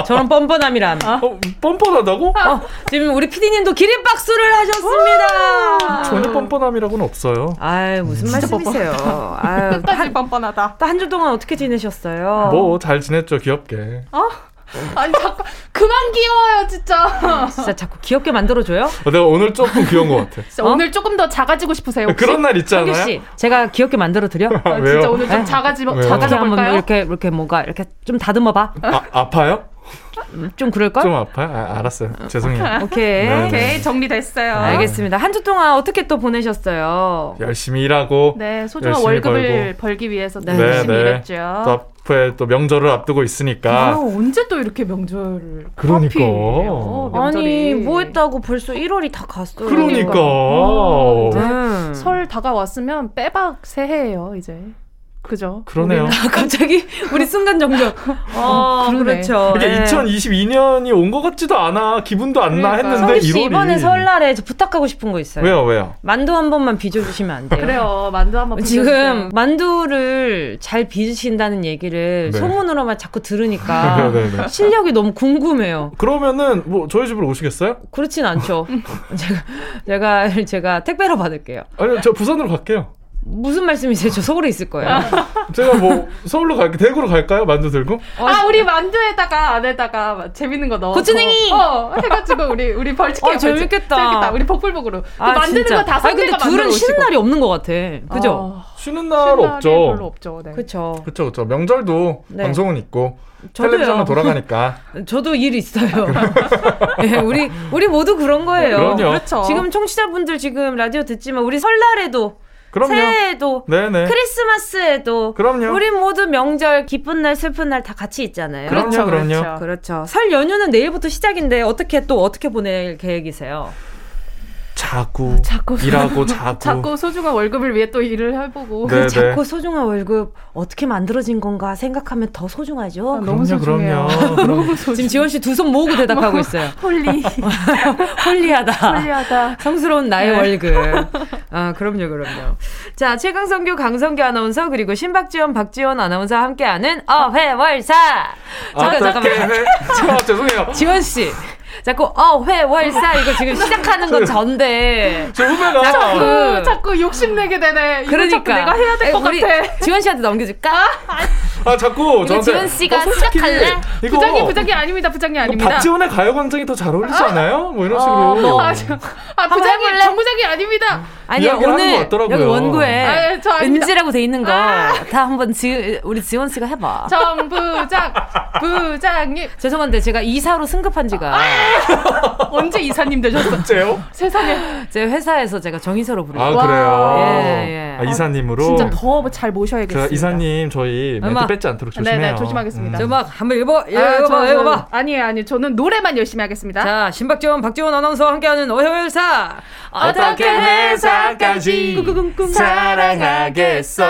S1: 저런 뻔뻔함이란.
S6: 어, 뻔뻔하다고?
S1: 어, 지금 우리 피디님도 기립박수를 하셨습니다.
S6: 전혀 뻔뻔함이라고는 없. 없어요.
S1: 아유 무슨 말씀이세요?
S4: 아유 끝까지 뻔뻔하다.
S1: 한 주 동안 어떻게 지내셨어요?
S6: 뭐 잘 지냈죠 귀엽게.
S4: 어? 아니 자꾸 그만 귀여워요 진짜.
S1: 진짜 자꾸 귀엽게 만들어줘요?
S6: 어, 내가 오늘 조금 귀여운 것 같아.
S4: 어? 오늘 조금 더 작아지고 싶으세요? 혹시?
S6: 그런 날 있잖아요.
S1: 씨, 제가 귀엽게 만들어 드려.
S4: 아, 진짜 오늘 좀 작아지 작아져 볼까요?
S1: 이렇게 이렇게 뭔가 이렇게 좀 다듬어 봐.
S6: 아, 아파요?
S1: 좀 그럴걸?
S6: 좀 아파요? 아, 알았어요. 죄송해요.
S1: 오케이.
S4: 네. 오케이. 정리됐어요.
S1: 알겠습니다. 한 주 동안 어떻게 또 보내셨어요?
S6: 열심히 일하고.
S4: 네, 소중한 월급을 벌고. 벌기 위해서 네, 열심히 네. 일했죠.
S6: 또 앞에 또 명절을 앞두고 있으니까.
S4: 아, 언제 또 이렇게 명절을.
S6: 그러니까.
S1: 아니, 뭐 했다고 벌써 1월이 다 갔어요.
S6: 그러니까.
S4: 네. 설 다가왔으면 빼박 새해예요, 이제. 그죠.
S6: 그러네요.
S1: 갑자기 우리 순간 정적. 어, 그렇죠.
S6: 이게 네. 2022년이 온 것 같지도 않아. 기분도 안나 그러니까. 했는데 1월이.
S1: 이번에 설날에 부탁하고 싶은 거 있어요.
S6: 왜요, 왜요?
S1: 만두 한 번만 빚어주시면 안 돼요?
S4: 그래요. 만두 한번
S1: 지금 만두를 잘 빚으신다는 얘기를 네. 소문으로만 자꾸 들으니까 네, 네, 네. 실력이 너무 궁금해요.
S6: 그러면은 뭐 저희 집으로 오시겠어요?
S1: 그렇진 않죠. 제가 제가 제가 택배로 받을게요.
S6: 아니요, 저 부산으로 갈게요.
S1: 무슨 말씀이세요? 저 서울에 있을 거예요.
S6: 제가 뭐 서울로 갈게 대구로 갈까요? 만두 들고?
S4: 어, 아 우리 만두에다가 안에다가 재밌는 거 넣어.
S1: 고추냉이.
S4: 어 해가지고 우리 우리 벌칙해.
S1: 아, 재밌겠다.
S4: 재밌겠다. 우리 복불복으로. 아, 만드는 거다 선배가
S1: 근데 둘은 쉬는 날이 없는 것 같아. 그죠?
S6: 어, 쉬는 날 없죠.
S4: 별로 없죠. 네.
S1: 그렇죠.
S6: 그렇죠, 그렇죠. 명절도 네. 방송은 있고. 텔레비전은 돌아가니까.
S1: 저도 일 있어요. 네, 우리 우리 모두 그런 거예요.
S6: 그럼요.
S1: 그렇죠. 지금 청취자분들 지금 라디오 듣지만 우리 설날에도
S6: 그럼요.
S1: 새해에도 네네. 크리스마스에도
S6: 그럼요.
S1: 우리 모두 명절 기쁜 날 슬픈 날 다 같이 있잖아요.
S6: 그럼요, 그렇죠, 그럼요.
S1: 그렇죠. 그렇죠. 설 연휴는 내일부터 시작인데 어떻게 또 어떻게 보낼 계획이세요?
S6: 자꾸, 자꾸 일하고 자꾸
S4: 자꾸 소중한 월급을 위해 또 일을 해보고
S1: 그 자꾸 소중한 월급 어떻게 만들어진 건가 생각하면 더 소중하죠.
S4: 아, 너무 소중해요.
S1: 너무 소중. 지금 지원 씨 두 손 모으고 대답하고 있어요.
S4: holy
S1: 홀리하다.
S4: 홀리하다.
S1: 성스러운 나의 네. 월급. 아 그럼요 그럼요. 자 최강성규 강성규 아나운서 그리고 신박지원 박지원 아나운서 함께하는 어회월사.
S6: 잠깐 아, 잠깐만. 아, 죄송해요.
S1: 지원 씨. 자꾸 어 회월사 이거 지금 시작하는 건 전데
S6: 저 후배가
S4: 자꾸 자꾸 욕심내게 되네. 그러니까 내가 해야 될 것 같아.
S1: 지원 씨한테 넘겨줄까?
S6: 아 자꾸 저한테
S1: 지원 씨가 어, 시작할래?
S4: 부장님 부장님 아닙니다. 부장님 아닙니다.
S6: 박지원의 가요광장이 더 잘 어울리지 않아요? 뭐 이런 식으로. 어, 아,
S4: 아 부장님 정 부장이 아닙니다.
S1: 아니 오늘 여기 원고에 아, 은지라고 돼 있는 거다 아. 한번 지, 우리 지원 씨가 해봐.
S4: 정 부장 부장님
S1: 죄송한데 제가 이사로 승급한 지가 아.
S4: 언제 이사님 되셨어?
S6: 언제요?
S4: 세상에.
S1: 제 회사에서 제가 정의서로 부르고.
S6: 아, 그래요? 예, 예. 아, 이사님으로?
S4: 진짜 더 잘 모셔야겠어요.
S6: 이사님, 저희 멘트 뺏지 않도록 조심해요. 네네,
S4: 조심하겠습니다.
S1: 음. 음악 한번 읽어, 읽어봐, 아, 읽어봐.
S4: 아니에요, 아니에요. 저는 노래만 열심히 하겠습니다.
S1: 자, 신박지원, 박지원 아나운서와 함께하는 어효일사.
S6: 어떻게 회사까지 사랑하겠어.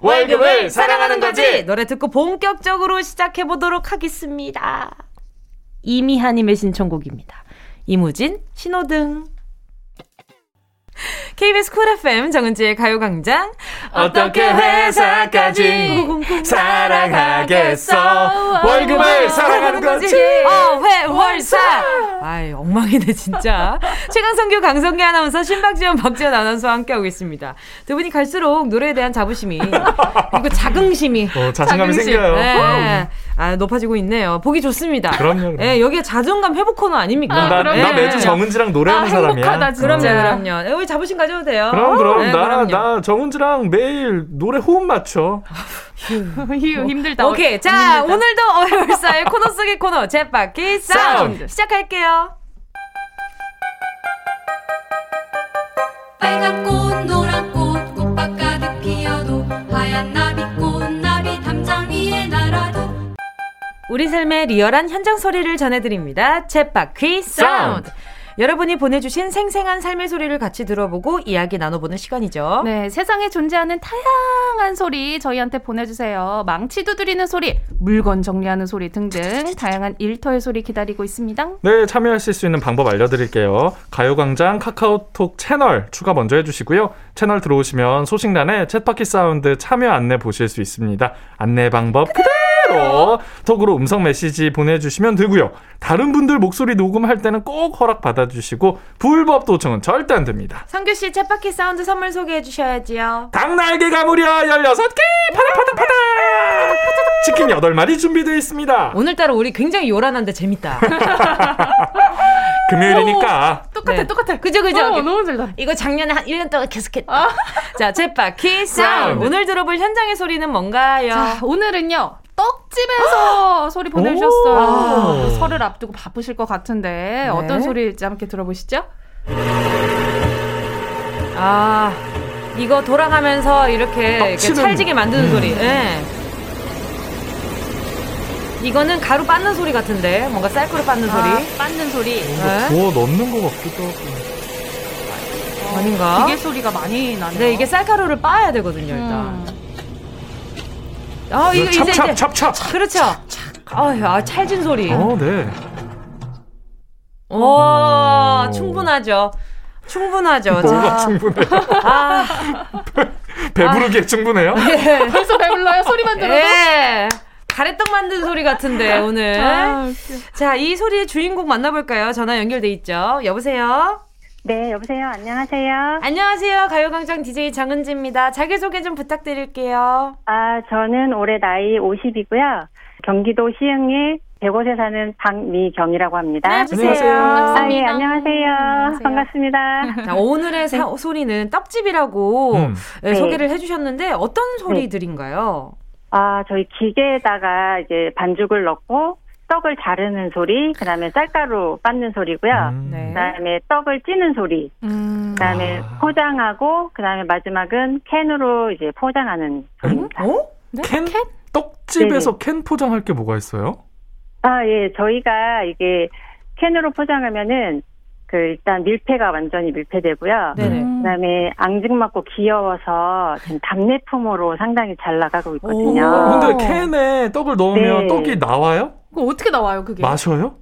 S6: 월급을 사랑하는 거지.
S1: 노래 듣고 본격적으로 시작해 보도록 하겠습니다. 이미하님의 신청곡입니다. 이무진, 신호등. KBS 쿨 FM 정은지의 가요광장.
S6: 어떻게 회사까지 사랑하겠어. 월급을 사랑하는 거지.
S1: 어, 회, 월사. 아이, 엉망이네, 진짜. 최강성규, 강성기 아나운서, 신박지원, 박지원 아나운서와 함께하고 있습니다. 두 분이 갈수록 노래에 대한 자부심이, 그리고 자긍심이.
S6: 어, 자신감이 자긍심. 생겨요. 네.
S1: 아, 높아지고 있네요. 보기 좋습니다.
S6: 그럼요.
S1: 예, 여기가 자존감 회복 코너 아닙니까? 아,
S6: 나, 나 매주 정은지랑 노래하는 아, 사람이야.
S1: 그럼요, 그럼요. 여기 자부심 가져도 돼요.
S6: 그럼, 그럼. 네, 나, 그럼요. 나 정은지랑 매일 노래 호흡 맞춰.
S4: 휴, 힘들다.
S1: 오케이. 자, 힘들다. 오늘도 어열사의 코너 속의 코너, jet바퀴 사운드. 시작할게요. 빨간 꽃, 노란 우리 삶의 리얼한 현장 소리를 전해드립니다. 챗바퀴 사운드. 여러분이 보내주신 생생한 삶의 소리를 같이 들어보고 이야기 나눠보는 시간이죠.
S4: 네, 세상에 존재하는 다양한 소리 저희한테 보내주세요. 망치 두드리는 소리, 물건 정리하는 소리 등등 다양한 일터의 소리 기다리고 있습니다.
S6: 네, 참여하실 수 있는 방법 알려드릴게요. 가요광장 카카오톡 채널 추가 먼저 해주시고요. 채널 들어오시면 소식란에 챗바퀴 사운드 참여 안내 보실 수 있습니다. 안내 방법 그대로 그대로 톡으로 음성 메시지 보내주시면 되고요. 다른 분들 목소리 녹음할 때는 꼭 허락 받아 주시고 불법 도청은 절대 안 됩니다.
S1: 성규 씨 챗바퀴 사운드 선물 소개해 주셔야지요.
S6: 닭날개가 무려 16개! 파닥파닥파닥! 치킨 8마리 준비되어 있습니다.
S1: 오늘따라 우리 굉장히 요란한데 재밌다.
S6: 금요일이니까.
S4: 오, 똑같아, 네. 똑같아.
S1: 그죠, 그죠.
S4: 어, 너무 잘다.
S1: 이거 작년에 한 1년 동안 계속했다. 아. 자, 챗바퀴 사운드. 오늘 들어볼 현장의 소리는 뭔가요? 자,
S4: 오늘은요. 떡집에서 아. 소리 보내주셨어요. 아. 설을 앞두고 바쁘실 것 같은데 네. 어떤 소리일지 함께 들어보시죠.
S1: 아 이거 돌아가면서 이렇게, 이렇게 찰지게 만드는 음. 소리. 네. 이거는 가루 빻는 소리 같은데 뭔가 쌀가루 빻는 아, 소리.
S4: 빻는 소리.
S6: 네. 부어 넣는 것 같기도 하고.
S1: 어, 아닌가?
S4: 기계 소리가 많이 나네요.
S1: 네, 이게 쌀가루를 빻아야 되거든요, 일단. 음.
S6: 아, 이거 이제 찹찹 찹찹.
S1: 그렇죠. 아, 야, 찰진 소리.
S6: 어, 네.
S1: 오, 충분하죠. 충분하죠.
S6: 뭐가 충분해? 아. 배부르게 아. 충분해요?
S4: 네. 벌써 배불러요? 소리만 들어도? 네.
S1: 가래떡 만든 소리 같은데, 오늘. 아, 자, 이 소리의 주인공 만나볼까요? 전화 연결돼 있죠. 여보세요?
S7: 네, 여보세요. 안녕하세요.
S1: 안녕하세요. 가요광장 DJ 장은지입니다. 자기소개 좀 부탁드릴게요.
S7: 아, 저는 올해 나이 50이고요. 경기도 시흥에 105세 사는 박미경이라고 합니다.
S1: 네, 안녕하세요.
S7: 반갑습니다. 아, 예, 안녕하세요. 안녕하세요. 반갑습니다.
S1: 자, 오늘의 사, 네. 소리는 떡집이라고 음. 네, 소개를 해주셨는데 어떤 네. 소리들인가요?
S7: 아, 저희 기계에다가 이제 반죽을 넣고 떡을 자르는 소리, 그다음에 쌀가루 빻는 소리고요. 음. 네. 그다음에 떡을 찌는 소리. 음. 그다음에 아. 포장하고 그다음에 마지막은 캔으로 이제 포장하는 소리입니다.
S6: 어? 네? 캔? 캔? 떡집에서 네네. 캔 포장할 게 뭐가 있어요?
S7: 아, 예. 저희가 이게 캔으로 포장하면은 그 일단 밀폐가 완전히 밀폐되고요. 네네. 그다음에 앙증 맞고 귀여워서 지금 답례품으로 상당히 잘 나가고 있거든요.
S6: 근데 캔에 떡을 넣으면 네. 떡이 나와요?
S4: 그 어떻게 나와요, 그게?
S6: 마셔요?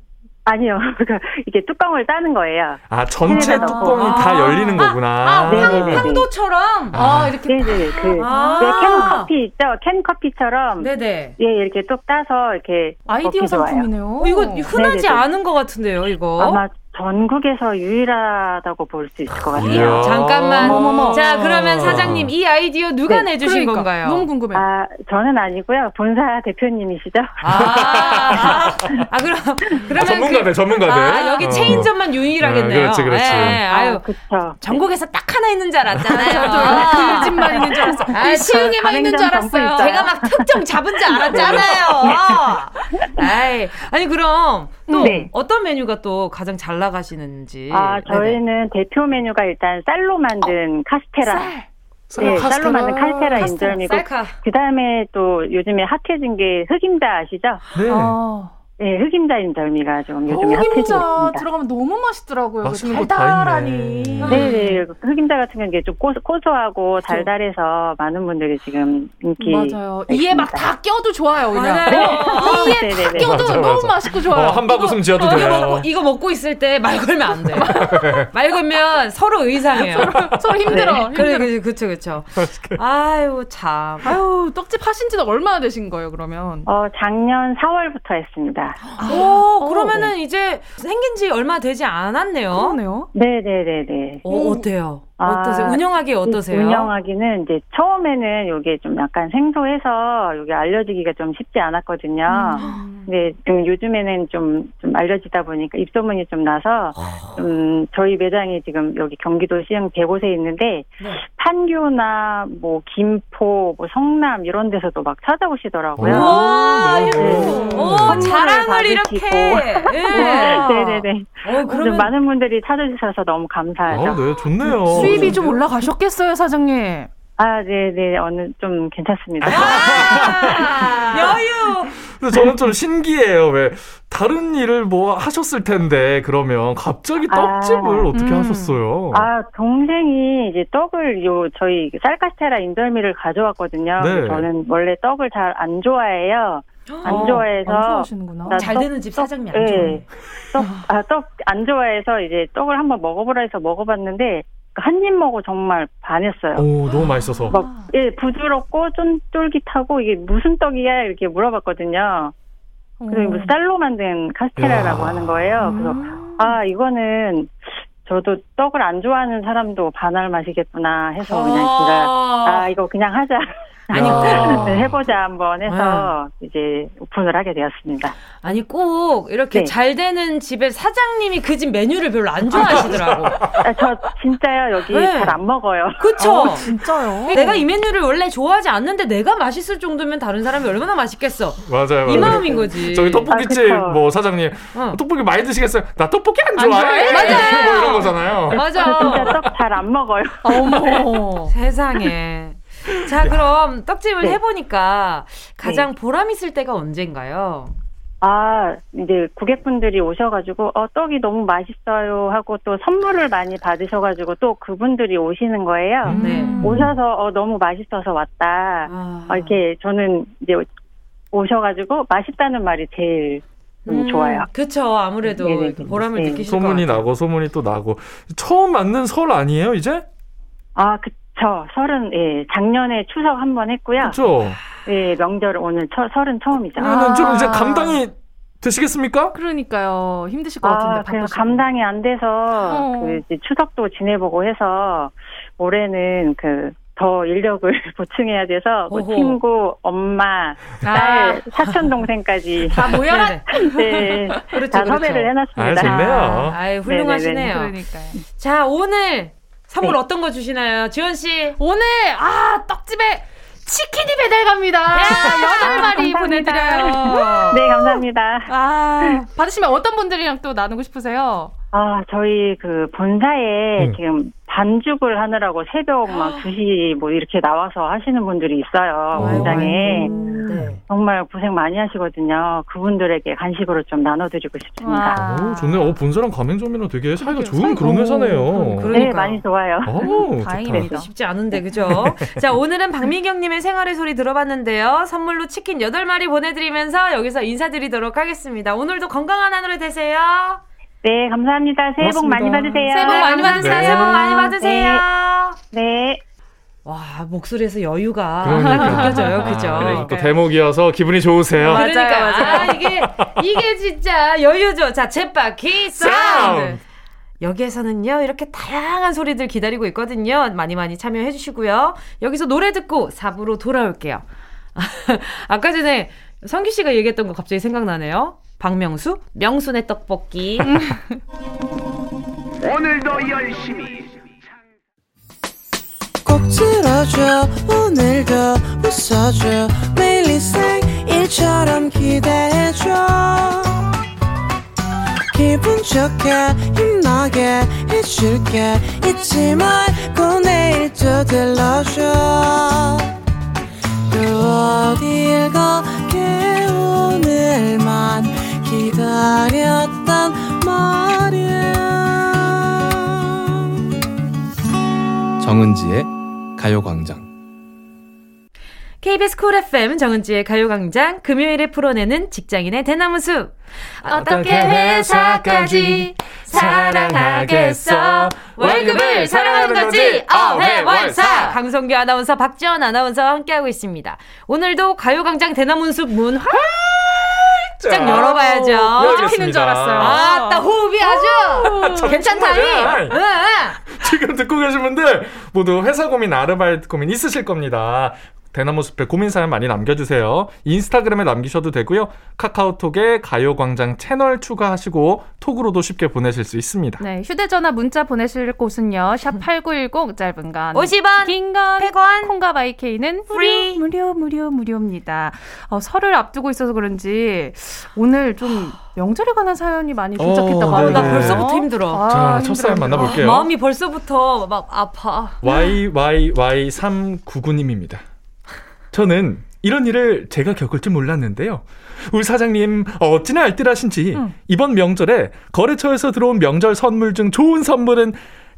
S7: 아니요. 그러니까 이게 뚜껑을 따는 거예요.
S6: 아, 전체 뚜껑이 아~ 다 열리는 거구나.
S1: 아, 아 황도처럼?
S7: 아, 아, 이렇게. 네네. 그, 아~ 캔 커피 있죠? 캔 커피처럼. 네네. 예, 이렇게 뚝 따서 이렇게.
S4: 아이디어 상품이네요.
S1: 어, 이거 흔하지 네네네. 않은 것 같은데요, 이거.
S7: 아마 전국에서 유일하다고 볼 수 있을 것 같아요.
S1: 잠깐만. 어머머. 자, 그러면 사장님 이 아이디어 누가 네, 내주신 그러니까. 건가요?
S4: 너무 궁금해.
S7: 아, 저는 아니고요. 본사 대표님이시죠.
S1: 아, 아, 아 그럼 그러면 아,
S6: 전문가들, 그, 전문가들.
S1: 아, 여기 어. 체인점만 유일하겠네요.
S6: 아, 그렇지, 그렇지. 네,
S7: 아유, 아,
S1: 전국에서 딱 하나 있는 줄 알았잖아요.
S4: 저도 그 집만 있는 줄 알았어요. 아, 시흥에만 있는 줄 알았어요.
S1: 제가 막 특정 잡은 줄 알았잖아요. 아이, 아니 그럼 또 네. 어떤 메뉴가 또 가장 잘 나 가시는지.
S7: 아, 저희는 네네. 대표 메뉴가 일단 쌀로 만든 어, 카스테라. 쌀. 네, 카스테라. 쌀로 만든 카스테라 인절미고 그 다음에 또 요즘에 핫해진 게 흑임자 아시죠?
S6: 네. 어.
S7: 네, 흑임자 인절미가 좀 요즘에 핫해지고 있습니다.
S4: 들어가면 너무 맛있더라고요.
S6: 맛있는
S4: 달달하니.
S7: 네, 네. 흑임자 같은 경우는 좀 고소, 고소하고 그렇죠. 달달해서 많은 분들이 지금 인기.
S4: 맞아요. 이에 막 다 껴도 좋아요, 그냥. 네. 이에 다 껴도 맞아, 너무 맞아. 맛있고 좋아요. 어,
S6: 한박 웃음 지어도 돼요.
S1: 이거 먹고, 이거 먹고 있을 때 말 걸면 안 돼. 말 걸면 서로 의상해요.
S4: 서로, 서로 힘들어. 네.
S1: 힘들어. 그래, 그쵸, 그쵸. 아유, 참.
S4: 아유, 떡집 하신 지는 얼마나 되신 거예요, 그러면?
S7: 어, 작년 4월부터 했습니다.
S1: 오, 어, 그러면은 네. 이제 생긴 지 얼마 되지 않았네요.
S4: 그러네요.
S7: 네네네네.
S1: 어, 어때요? 어떠세요? 아, 운영하기 어떠세요?
S7: 운영하기는 이제 처음에는 이게 좀 약간 생소해서 이게 알려지기가 좀 쉽지 않았거든요. 음. 근데 좀 요즘에는 좀, 좀 알려지다 보니까 입소문이 좀 나서 아. 좀 저희 매장이 지금 여기 경기도 시흥 대곳에 있는데 네. 판교나 뭐 김포, 뭐 성남 이런 데서도 막 찾아오시더라고요.
S1: 와, 네. 네. 오, 자랑을 이렇게.
S7: 네. 네네네. 어, 그러면 많은 분들이 찾아주셔서 너무 감사하죠.
S6: 아, 네, 좋네요.
S4: 수입이 좀 올라가셨겠어요, 사장님?
S7: 아, 네, 네, 어느 좀 괜찮습니다.
S1: 아, 여유.
S6: 근데 저는 좀 신기해요. 왜 다른 일을 뭐 하셨을 텐데 그러면 갑자기 아, 떡집을 아, 어떻게 음. 하셨어요?
S7: 아, 동생이 이제 떡을 요 저희 쌀카스테라 인절미를 가져왔거든요. 네. 저는 원래 떡을 잘 안 좋아해요. 안 어, 좋아해서 안.
S1: 잘 떡, 되는 집 사장님 안 좋아해. 네.
S7: 떡, 아, 떡 안 좋아해서 이제 떡을 한번 먹어보라 해서 먹어봤는데 한 입 먹어 정말 반했어요.
S6: 오, 너무 맛있어서.
S7: 막, 예, 부드럽고 좀 쫄깃하고 이게 무슨 떡이야? 이렇게 물어봤거든요. 그래서 무슨 쌀로 만든 카스테라라고 하는 거예요. 그래서, 아, 이거는 저도 떡을 안 좋아하는 사람도 반할 맛이겠구나 해서 그냥 제가, 아, 이거 그냥 하자.
S1: 아니 꼭
S7: 네, 해보자 한번 해서 네. 이제 오픈을 하게 되었습니다.
S1: 아니 꼭 이렇게 네. 잘 되는 집의 사장님이 그 집 메뉴를 별로 안 좋아하시더라고.
S7: 아, 저 진짜요 여기 네. 잘안 먹어요.
S1: 그쵸?
S4: 어, 진짜요?
S1: 내가 이 메뉴를 원래 좋아하지 않는데 내가 맛있을 정도면 다른 사람이 얼마나 맛있겠어.
S6: 맞아요.
S1: 맞아요. 이 마음인 거지.
S6: 저기 떡볶이집 아, 뭐 사장님 어. 떡볶이 많이 드시겠어요? 나 떡볶이 안 좋아해.
S1: 안 맞아요.
S6: 뭐 이런 거잖아요.
S1: 맞아.
S7: 진짜 떡 잘 안 먹어요.
S1: 어머 세상에. 자, 그럼 떡집을 네. 해보니까 가장 네. 보람 있을 때가 언젠가요?
S7: 아, 이제 고객분들이 오셔가지고, 어, 떡이 너무 맛있어요 하고 또 선물을 많이 받으셔가지고 또 그분들이 오시는 거예요. 음. 네. 오셔서, 어, 너무 맛있어서 왔다. 아. 어, 이렇게 저는 이제 오셔가지고 맛있다는 말이 제일 음, 좋아요.
S1: 그쵸. 아무래도 네네. 보람을 네. 느끼실
S6: 소문이 나고 소문이 또 나고. 처음 맞는 설 아니에요, 이제?
S7: 아, 그, 저 서른 예 작년에 추석 한 번 했고요.
S6: 그렇죠.
S7: 예 명절 오늘 처, 서른 처음이죠.
S6: 그러면 좀 이제 아. 감당이 되시겠습니까?
S4: 그러니까요 힘드실 것 같은데. 아,
S7: 그래서 감당이 안 돼서 어. 그 이제 추석도 지내보고 해서 올해는 그 더 인력을 보충해야 돼서 뭐 친구, 엄마, 딸, 아. 사촌 동생까지
S1: 다 모여라.
S7: 네, 그렇죠, 다 섭외를 그렇죠. 해놨습니다.
S6: 아, 좋네요.
S1: 아, 훌륭하시네요. 그러니까요. 자 오늘 선물 네. 어떤 거 주시나요? 지원 씨.
S4: 오늘 아 떡집에 치킨이 배달 갑니다. 여덟 마리 아, 보내드려요.
S7: 네, 감사합니다.
S4: 아, 받으시면 어떤 분들이랑 또 나누고 싶으세요?
S7: 아, 저희 그 본사에 음. 지금 반죽을 하느라고 새벽 막 2시 뭐 이렇게 나와서 하시는 분들이 있어요. 현장에. 네. 정말 고생 많이 하시거든요. 그분들에게 간식으로 좀 나눠드리고 싶습니다.
S6: 오, 좋네요. 어, 본사랑 가맹점이랑 되게 사이가 좋은 그런 회사네요.
S7: 그러니까. 네, 많이 좋아요.
S6: 오,
S1: 다행이네요. 쉽지 않은데, 그죠? 자, 오늘은 박미경님의 생활의 소리 들어봤는데요. 선물로 치킨 8마리 보내드리면서 여기서 인사드리도록 하겠습니다. 오늘도 건강한 하루 되세요.
S7: 네, 감사합니다. 새해 복 많이 받으세요.
S1: 새해 복 많이 받으세요. 네. 새해 복 많이 받으세요.
S7: 네. 네.
S1: 와 목소리에서 여유가 그러니까. 느껴져요, 그죠?
S6: 네, 또 대목이어서 기분이 좋으세요.
S1: 그러니까 맞아요. 아, 이게 이게 진짜 여유죠. 자, 챗바퀴 사운드. 여기에서는요, 이렇게 다양한 소리들 기다리고 있거든요. 많이 많이 참여해 주시고요. 여기서 노래 듣고 4부로 돌아올게요. 아까 전에 성규 씨가 얘기했던 거 갑자기 생각나네요. 박명수, 명순의 떡볶이. 오늘도 열심히. 꼭 들어줘, 오늘도 웃어줘, 매일 일처럼 기대해줘. 기분 좋게, 힘나게 해줄게, 잊지 말고 내일 또 들러줘. 또 어딜 가게 오늘만 기다렸단 말이야.
S5: 정은지의 가요광장.
S1: KBS 쿨 FM 정은지의 가요광장 금요일에 풀어내는 직장인의 대나무숲. 어떻게 회사까지 사랑하겠어? 월급을 사랑하는 거지? 어회월사. 강성규 아나운서 박지원 아나운서와 함께하고 있습니다. 오늘도 가요광장 대나무숲 문화! 짝 열어봐야죠.
S4: 피는 줄 알았어요.
S1: 아따 호흡이 아주 괜찮다이
S6: 지금 듣고 계신 분들 모두 회사 고민 아르바이트 고민 있으실 겁니다 대나무 숲에 고민 사연 많이 남겨주세요. 인스타그램에 남기셔도 되고요. 카카오톡에 가요광장 채널 추가하시고 톡으로도 쉽게 보내실 수 있습니다.
S4: 네, 휴대전화 문자 보내실 곳은요. 샵 8910 짧은 건
S1: 50원,
S4: 긴건
S1: 100원,
S4: 콩과 my K는
S1: free
S4: 무료 무료 무료입니다. 어, 설을 앞두고 있어서 그런지 오늘 좀 명절에 관한 사연이 많이 도착했다고
S1: 어, 나 벌써부터 힘들어.
S6: 아, 자, 첫 사연 만나볼게요.
S1: 아, 마음이 벌써부터 막 아파.
S6: YYY399님입니다. 저는 이런 일을 제가 겪을 줄 몰랐는데요. 우리 사장님 어찌나 알뜰하신지 응. 이번 명절에 거래처에서 들어온 명절 선물 중 좋은 선물은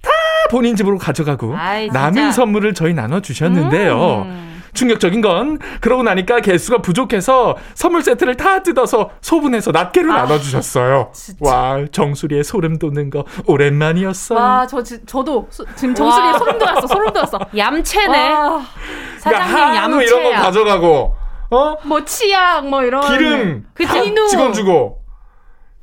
S6: 다 본인 집으로 가져가고 아이, 남은 선물을 저희 나눠 주셨는데요. 음. 충격적인 건 그러고 나니까 개수가 부족해서 선물 세트를 다 뜯어서 소분해서 낱개로 아, 나눠주셨어요. 와 정수리에 소름 돋는 거 오랜만이었어.
S4: 와저 저도 소, 지금 정수리에 소름 돋았어. 소름 돋았어.
S1: 얌체네. 와. 사장님 그러니까 얌체
S6: 이런 거 가져가고 어?
S4: 뭐 치약 뭐 이런
S6: 기름 그치? 직원 주고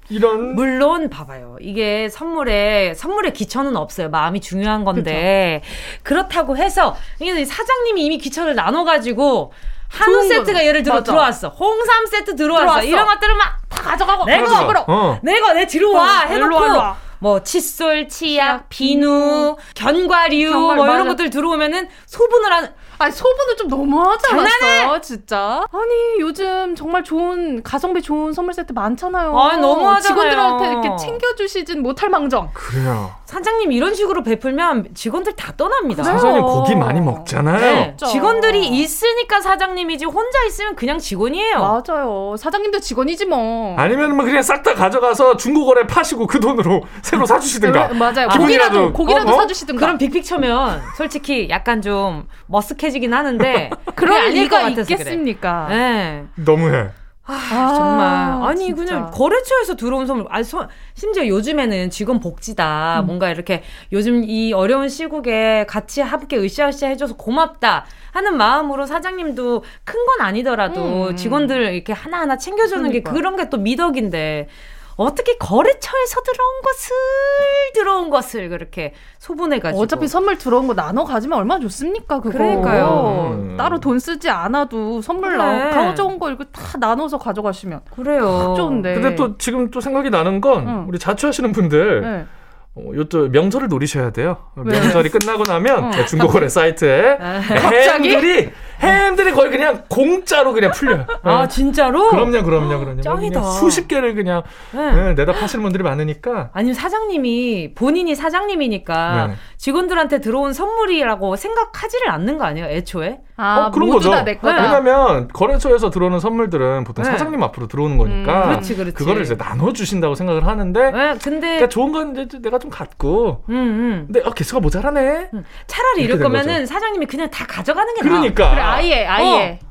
S6: 이런
S1: 물론 봐봐요. 이게 선물에 선물에 기천은 없어요. 마음이 중요한 건데 그쵸? 그렇다고 해서 이게 사장님이 이미 기천을 나눠 가지고 한우 세트가 예를 들어 맞아. 들어왔어. 홍삼 세트 들어왔어. 들어왔어. 이런 것들을 막 다 가져가고 내 거, 어. 내거 내 들어와 해놓고 뭐 칫솔, 치약, 비누, 견과류 뭐 이런 것들 들어오면은 소분을 하는
S4: 아니 소분을 좀 너무하지 않았어요? 진짜. 아니 요즘 정말 좋은 가성비 좋은 선물 세트 많잖아요.
S1: 아 너무하잖아요.
S4: 직원들한테 이렇게 챙겨주시진 못할 망정.
S6: 그래요.
S1: 사장님 이런 식으로 베풀면 직원들 다 떠납니다.
S6: 그래요. 사장님 고기 많이 먹잖아요. 네.
S1: 직원들이 있으니까 사장님이지 혼자 있으면 그냥 직원이에요.
S4: 맞아요. 사장님도 직원이지 뭐.
S6: 아니면 뭐 그냥 싹 다 가져가서 중고거래 파시고 그 돈으로 새로 사주시든가.
S4: 맞아요. 고기라도 고기라도 어? 사주시든가.
S1: 그럼 빅픽처면 솔직히 약간 좀 머쓱해지긴 하는데
S4: 그럴 리가 있겠습니까?
S1: 그래. 네.
S6: 너무해.
S1: 아, 아, 정말. 아니, 진짜. 그냥 거래처에서 들어온 선물. 아니, 서, 심지어 요즘에는 직원 복지다. 음. 뭔가 이렇게 요즘 이 어려운 시국에 같이 함께 으쌰으쌰 해줘서 고맙다. 하는 마음으로 사장님도 큰 건 아니더라도 음. 직원들 이렇게 하나하나 챙겨주는 그러니까. 게 그런 게 또 미덕인데. 어떻게 거래처에서 들어온 것을 들어온 것을 그렇게 소분해가지고
S4: 어차피 선물 들어온 거 나눠 가지면 얼마나 좋습니까 그거
S1: 그러니까요
S4: 음. 따로 돈 쓰지 않아도 선물 그래. 가져온 거 이거 다 나눠서 가져가시면
S1: 그래요
S4: 좋은데
S6: 근데 또 지금 또 생각이 나는 건 응. 우리 자취하시는 분들 네. 어, 요또 명절을 노리셔야 돼요. 왜? 명절이 끝나고 나면 어. 중고거래 사이트에 아, 햄들이 햄들이 거의 그냥 공짜로 그냥 풀려요.
S1: 아 네. 진짜로?
S6: 그럼요, 그럼요, 그럼요.
S1: 짱이다.
S6: 수십 개를 그냥 네. 네, 내다 파시는 분들이 많으니까.
S1: 아니면 사장님이 본인이 사장님이니까 네. 직원들한테 들어온 선물이라고 생각하지를 않는 거 아니에요, 애초에?
S4: 아, 어, 그런 거죠.
S6: 왜냐면 거래처에서 들어오는 선물들은 보통 네. 사장님 앞으로 들어오는 거니까.
S1: 음, 그렇지, 그렇지.
S6: 그거를 이제 나눠 주신다고 생각을 하는데.
S1: 네, 근데
S6: 그러니까 좋은 건 이제 내가 좀 갖고. 음, 음. 근데 어, 개수가 모자라네. 음.
S1: 차라리 이럴 거면은 거죠. 사장님이 그냥 다 가져가는 게
S6: 그러니까.
S4: 나아. 그래, 아예, 아예. 어.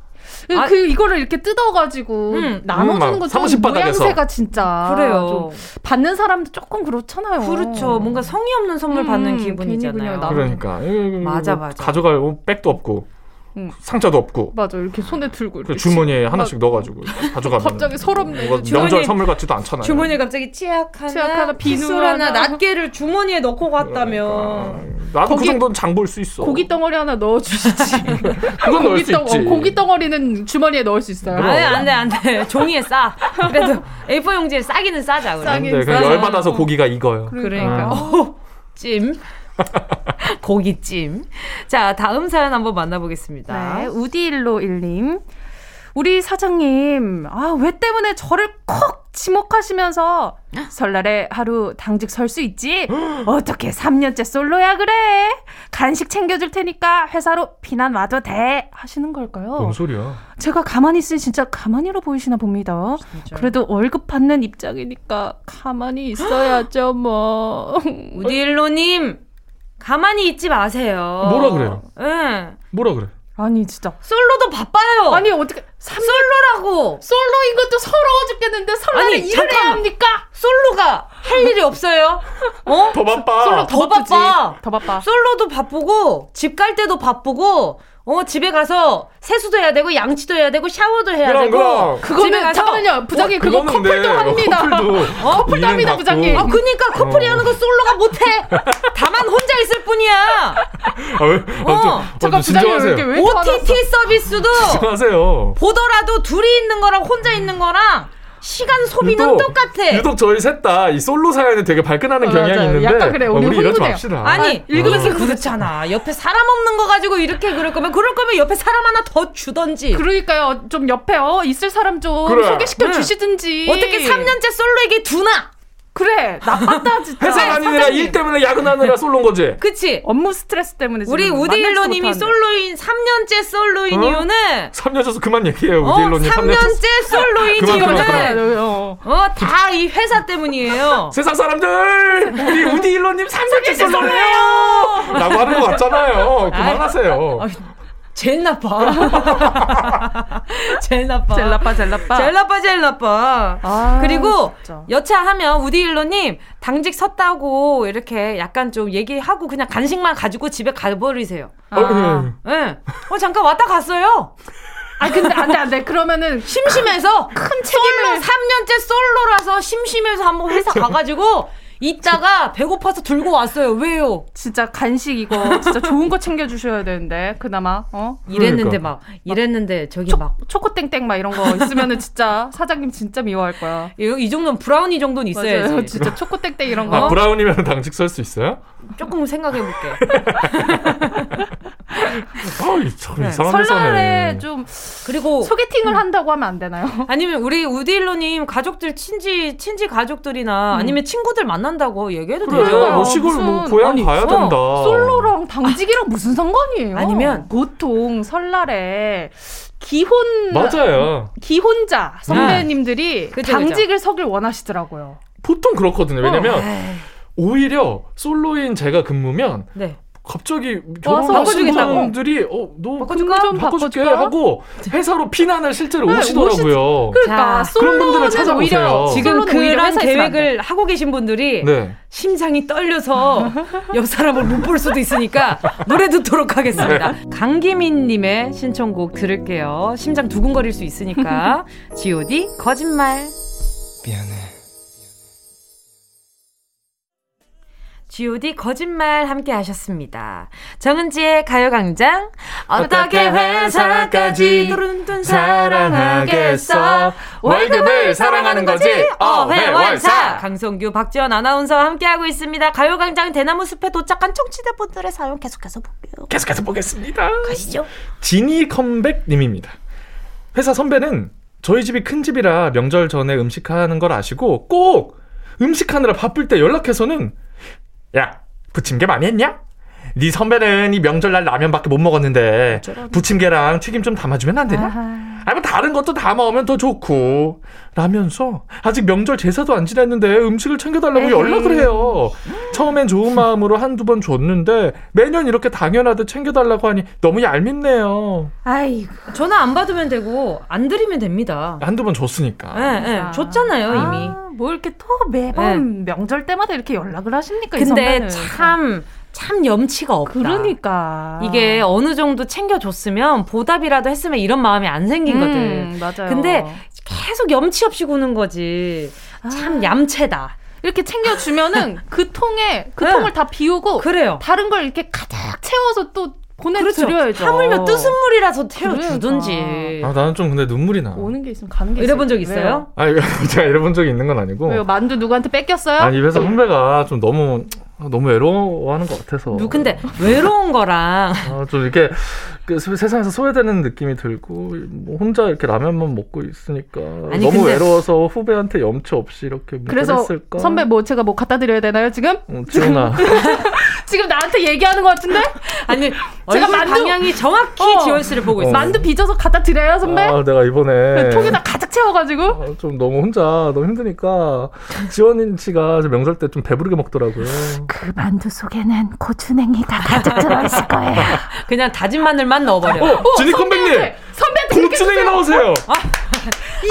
S4: 그, 아, 그 이거를 이렇게 뜯어가지고 음, 나눠주는 음, 거좀 모양새가 진짜
S1: 그래요.
S4: 받는 사람도 조금 그렇잖아요.
S1: 그렇죠. 뭔가 성의 없는 선물 음, 받는 기분이잖아요.
S6: 그러니까
S1: 맞아 맞아.
S6: 가져갈 백도 없고 응. 상자도 없고.
S4: 맞아 이렇게 손에 들고 이렇게
S6: 주머니에 치, 하나씩 막, 넣어가지고 가져가면
S4: 갑자기 서럽네.
S6: 명절 선물 같지도 않잖아요.
S1: 주머니에 갑자기 치약 하나, 치약 하나 비누 하나, 낱개를 주머니에 넣고 갔다면. 그러니까.
S6: 나도 그 고기, 그 정도는 장 볼 수 있어.
S4: 고기 덩어리 하나 넣어주시지.
S6: 그건 넣을 수 있지. 어,
S4: 고기 덩어리는 주머니에 넣을 수 있어요.
S1: 안돼 안돼 안돼. 종이에 싸. 그래도 A4 용지에 싸기는 싸자.
S6: 싸긴 싸. 열 받아서 고기가 익어요.
S1: 그러니까. 어. 찜. 고기찜. 자, 다음 사연 한번 만나보겠습니다.
S4: 네, 우디일로1님. 우리 사장님, 아, 왜 때문에 저를 콕 지목하시면서 설날에 하루 당직 설 수 있지? 어떻게 3년째 솔로야 그래? 간식 챙겨줄 테니까 회사로 비난 와도 돼 하시는 걸까요?
S6: 뭔 소리야?
S4: 제가 가만히 있으니 진짜 가만히로 보이시나 봅니다. 진짜. 그래도 월급 받는 입장이니까 가만히 있어야죠 뭐.
S1: 우디일로님 가만히 있지 마세요.
S6: 뭐라 그래요?
S1: 예. 네.
S6: 뭐라 그래?
S4: 아니 진짜
S1: 솔로도 바빠요.
S4: 아니 어떻게
S1: 삼... 솔로라고
S4: 솔로인 것도 서러워 죽겠는데 설날에 일을 잠깐만. 해야 합니까?
S1: 솔로가 할 일이 없어요.
S6: 어? 더 바빠.
S1: 솔로 더, 더 바빠.
S4: 더 바빠.
S1: 솔로도 바쁘고 집 갈 때도 바쁘고 어 집에 가서 세수도 해야 되고 양치도 해야 되고 샤워도 해야
S6: 그럼,
S1: 되고
S6: 그럼.
S4: 그거는 가서, 잠깐만요 부장님 어, 그거 커플도 합니다
S6: 커플도,
S4: 어? 커플도 합니다 부장님
S1: 아 그니까 커플이 어. 하는 거 솔로가 못해 다만 혼자 있을 뿐이야
S6: 아, 왜? 아, 어. 좀, 잠깐 부장님 왜, 왜
S1: OTT 서비스도
S6: 하세요
S1: 보더라도 둘이 있는 거랑 혼자 있는 거랑 시간 소비는 유독, 똑같아.
S6: 유독 저희 셋 다 이 솔로 사연에 되게 발끈하는 어, 경향이 맞아요. 있는데 약간 그래. 우리, 어, 우리 이러지 맙시다.
S1: 아니, 읽으면서 어. 그렇잖아. 옆에 사람 없는 거 가지고 이렇게 그럴 거면 그럴 거면 옆에 사람 하나 더 주던지.
S4: 그러니까요. 좀 옆에 어 있을 사람 좀 그래. 소개시켜 네. 주시든지.
S1: 어떻게 3년째 솔로에게 두나?
S4: 그래 나빴다 진짜.
S6: 회사 다니느라 일 때문에 야근하느라 솔로인 거지?
S1: 그치.
S4: 업무 스트레스 때문에
S1: 우리 우디일로님이 솔로인 3년째 솔로인 어? 이유는
S6: 3년 져서 그만 얘기해요 우디일로님.
S1: 어, 3년째 솔로인 이유는 어다 이 회사 때문이에요.
S6: 세상 사람들! 우리 우디일로님 3년째 솔로예요! 라고 하는 거 같잖아요. 그만하세요
S1: 제일 나빠. 제일 나빠.
S4: 제일 나빠, 제일 나빠.
S1: 제일 나빠, 제일 나빠. 아, 그리고 진짜. 여차하면 우디일로님 당직 섰다고 이렇게 약간 좀 얘기하고 그냥 간식만 가지고 집에 가버리세요.
S6: 아. 어,
S1: 네. 네. 어, 잠깐 왔다 갔어요.
S4: 아 근데 안돼 안돼 그러면은
S1: 심심해서 큰 책임을 3년째 솔로라서 심심해서 한번 회사 가가지고 이따가 배고파서 들고 왔어요. 왜요?
S4: 진짜 간식 이거 진짜 좋은 거 챙겨 주셔야 되는데 그나마 어
S1: 이랬는데 그러니까. 막 이랬는데 저기
S4: 초,
S1: 막
S4: 초코땡땡 막 이런 거 있으면은 진짜 사장님 진짜 미워할 거야.
S1: 이, 이 정도는 브라우니 정도는 있어야지. 맞아요.
S4: 진짜 초코땡땡 이런 거.
S6: 아, 브라우니면 당직 설 수 있어요?
S1: 조금 생각해 볼게.
S6: 아, 네.
S4: 설날에 좀
S1: 그리고
S4: 소개팅을 한다고 하면 안 되나요?
S1: 아니면 우리 우디일로님 가족들 친지 친지 가족들이나 음. 아니면 친구들 만난다고 얘기해도 그래, 되죠.
S6: 뭐 시골 뭐 무슨, 뭐 고향 아니, 가야 어, 된다.
S4: 솔로랑 당직이랑 무슨 상관이에요?
S1: 아니면
S4: 보통 설날에 기혼
S6: 맞아요.
S4: 기혼자 선배님들이 네. 당직을 서길 원하시더라고요.
S6: 보통 그렇거든요. 왜냐면 어. 오히려 솔로인 제가 근무면
S1: 네.
S6: 갑자기 결혼하신 분들이 어 너
S1: 바꿔줄까 좀
S6: 바꿔줄게 하고 회사로 피난을 실제로 네, 오시더라고요.
S4: 그러니까
S6: 자, 그런 분들을 찾아보세요.
S1: 지금 그런 계획을 하고 계신 분들이 네. 심장이 떨려서 옆 사람을 못 볼 수도 있으니까 노래 듣도록 하겠습니다. 네. 강기민님의 신청곡 들을게요. 심장 두근거릴 수 있으니까 G.O.D 거짓말. 미안해. G.O.D 거짓말 함께 하셨습니다. 정은지의 가요광장 어떻게 회사까지 사랑하겠어 월급을 사랑하는 거지 어회월사 강성규 박지원 아나운서와 함께하고 있습니다. 가요광장 대나무 숲에 도착한 청취자분들의 사연 계속해서 볼게요.
S6: 계속해서 보겠습니다.
S1: 가시죠.
S6: 지니 컴백님입니다. 회사 선배는 저희 집이 큰 집이라 명절 전에 음식하는 걸 아시고 꼭 음식하느라 바쁠 때 연락해서는 야, 부침개 많이 했냐? 네 선배는 이 명절날 라면밖에 못 먹었는데 어쩌라고. 부침개랑 튀김 좀 담아주면 안 되냐? 아니 뭐 다른 것도 담아오면 더 좋고 라면서 아직 명절 제사도 안 지냈는데 음식을 챙겨달라고 에이. 연락을 해요. 처음엔 좋은 마음으로 한두 번 줬는데 매년 이렇게 당연하듯 챙겨달라고 하니 너무 얄밉네요.
S1: 아이 전화 안 받으면 되고 안 드리면 됩니다.
S6: 한두 번 줬으니까.
S1: 네, 네. 줬잖아요 이미.
S4: 아, 뭐 이렇게 또 매번 네. 명절 때마다 이렇게 연락을 하십니까?
S1: 근데 참. 참 염치가 없다.
S4: 그러니까
S1: 이게 어느 정도 챙겨줬으면 보답이라도 했으면 이런 마음이 안 생긴거든. 음,
S4: 맞아요.
S1: 근데 계속 염치 없이 구는 거지. 참 아. 얌체다.
S4: 이렇게 챙겨주면은 그 통에 그 네. 통을 다 비우고
S1: 그래요.
S4: 다른 걸 이렇게 가득 채워서 또 보내드려야죠.
S1: 그렇죠. 하물며 뜨은 물이라서 태워주든지.
S6: 그러니까. 아, 나는 좀 근데 눈물이 나.
S4: 오는 게 있으면 가는 게
S1: 이래본 적 있어요?
S6: 아니, 제가 이래본 적이 있는 건 아니고.
S4: 왜요? 만두 누구한테 뺏겼어요?
S6: 아니, 입에서 선배가 좀 너무 아, 너무 외로워하는 것 같아서.
S1: 근데 외로운 거랑
S6: 아, 좀 이렇게 그 세상에서 소외되는 느낌이 들고 뭐 혼자 이렇게 라면만 먹고 있으니까 아니, 너무 근데... 외로워서 후배한테 염치 없이 이렇게
S4: 그래서 했을까? 선배 뭐 제가 뭐 갖다 드려야 되나요 지금?
S6: 어, 지훈아
S4: 지금 나한테 얘기하는 것 같은데?
S1: 아니 제가 만두 방향이 정확히 어. 지원 씨를 보고 있어요.
S4: 만두 빚어서 갖다 드려요 선배?
S6: 아 내가 이번에
S4: 통에다 가득 채워가지고 아,
S6: 좀 너무 혼자 너무 힘드니까 지원 씨가 명절 때 좀 배부르게 먹더라고요.
S4: 그 만두 속에는 고추냉이가 가득 들어있을 거예요.
S1: 그냥 다진 마늘만 넣어버려. 어,
S6: 진이 컴백님 선배한테 고추냉이 넣으세요. 아.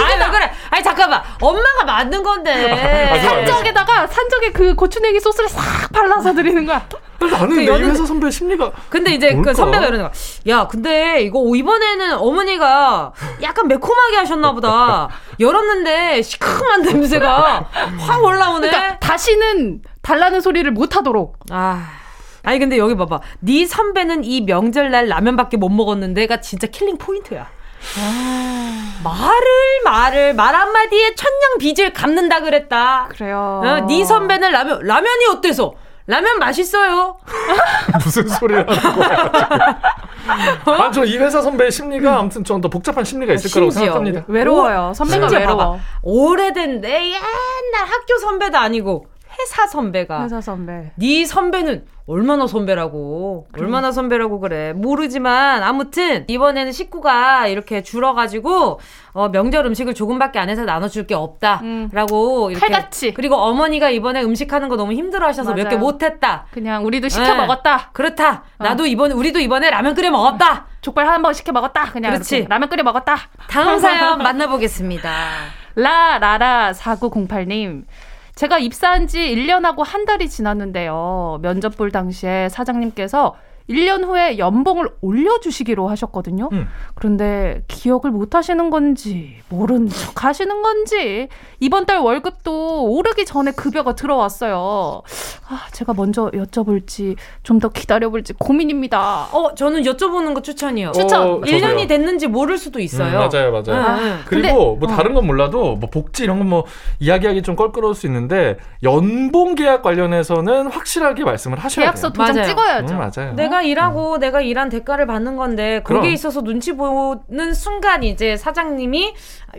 S1: 아니 왜 그래? 아니 잠깐만 엄마가 만든 건데
S4: 아, 산적에다가 산적에 그 고추냉이 소스를 싹 발라서 드리는 거야.
S6: 나는 그내 회사 선배 심리가
S1: 근데 이제 그 뭘까? 그 선배가 이러는 거야. 야 근데 이거 이번에는 어머니가 약간 매콤하게 하셨나 보다. 열었는데 시큼한 냄새가 확 올라오네. 그러니까
S4: 다시는 달라는 소리를 못 하도록.
S1: 아. 아니 근데 여기 봐봐. 네 선배는 이 명절날 라면밖에 못 먹었는데가 진짜 killing point야. 아... 말을 말을 말 한마디에 천냥 빚을 갚는다 그랬다.
S4: 그래요.
S1: 어, 네 선배는 라면 라면이 어때서? 라면 맛있어요.
S6: 무슨 소리를 하는 거야? 어? 아, 저 이 회사 선배 심리가 아무튼 좀 더 복잡한 심리가 있을 거라고 생각합니다.
S4: 외로워요. 선배가 외로워. 봐봐.
S1: 오래된 내 옛날 학교 선배도 아니고 회사 선배가.
S4: 회사 선배.
S1: 네 선배는 얼마나 선배라고. 그래. 얼마나 선배라고 그래. 모르지만 아무튼 이번에는 식구가 이렇게 줄어가지고 어, 명절 음식을 조금밖에 안 해서 나눠줄 게 없다라고 음. 이렇게
S4: 칼같이.
S1: 그리고 어머니가 이번에 음식하는 거 너무 힘들어하셔서 몇 개 못했다.
S4: 그냥 우리도 시켜 네. 먹었다.
S1: 그렇다. 어. 나도 이번 우리도 이번에 라면 끓여 먹었다.
S4: 족발 한 번 시켜 먹었다. 그냥 그렇지. 라면 끓여 먹었다.
S1: 다음 사연 만나보겠습니다.
S4: 라라라 4908님 제가 입사한 지 1년하고 한 달이 지났는데요. 면접 볼 당시에 사장님께서 1년 후에 연봉을 올려주시기로 하셨거든요. 음. 그런데 기억을 못 하시는 건지, 모른 척 하시는 건지, 이번 달 월급도 오르기 전에 급여가 들어왔어요. 아, 제가 먼저 여쭤볼지, 좀 더 기다려볼지 고민입니다.
S1: 어, 저는 여쭤보는 거 추천이요.
S4: 추천! 어,
S1: 1년이 됐는지 모를 수도 있어요.
S6: 음, 맞아요, 맞아요. 네. 그리고 근데, 뭐 다른 건 몰라도, 뭐 복지 이런 건 뭐 이야기하기 좀 껄끄러울 수 있는데, 연봉 계약 관련해서는 확실하게 말씀을 하셔야
S4: 계약서 돼요. 계약서 도장 맞아요. 찍어야죠.
S6: 음, 맞아요.
S1: 내가 내가 일하고 음. 내가 일한 대가를 받는 건데 거기에 그럼. 있어서 눈치 보는 순간 이제 사장님이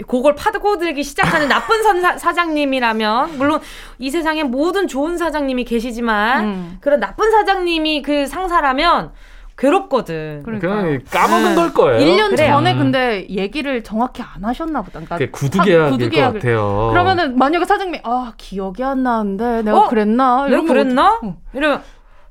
S1: 그걸 파고들기 시작하는 나쁜 선 사, 장님이라면 물론 이 세상에 모든 좋은 사장님이 계시지만 음. 그런 나쁜 사장님이 그 상사라면 괴롭거든.
S6: 그러니까 까먹은 네. 걸 거예요.
S4: 1년 그래요. 전에 음. 근데 얘기를 정확히 안 하셨나 보다.
S6: 그러니까 구두계약일 것 같아요.
S4: 그러면은 만약에 사장님이 아 기억이 안 나는데 내가 어? 그랬나?
S1: 내가 그랬나? 어. 이러면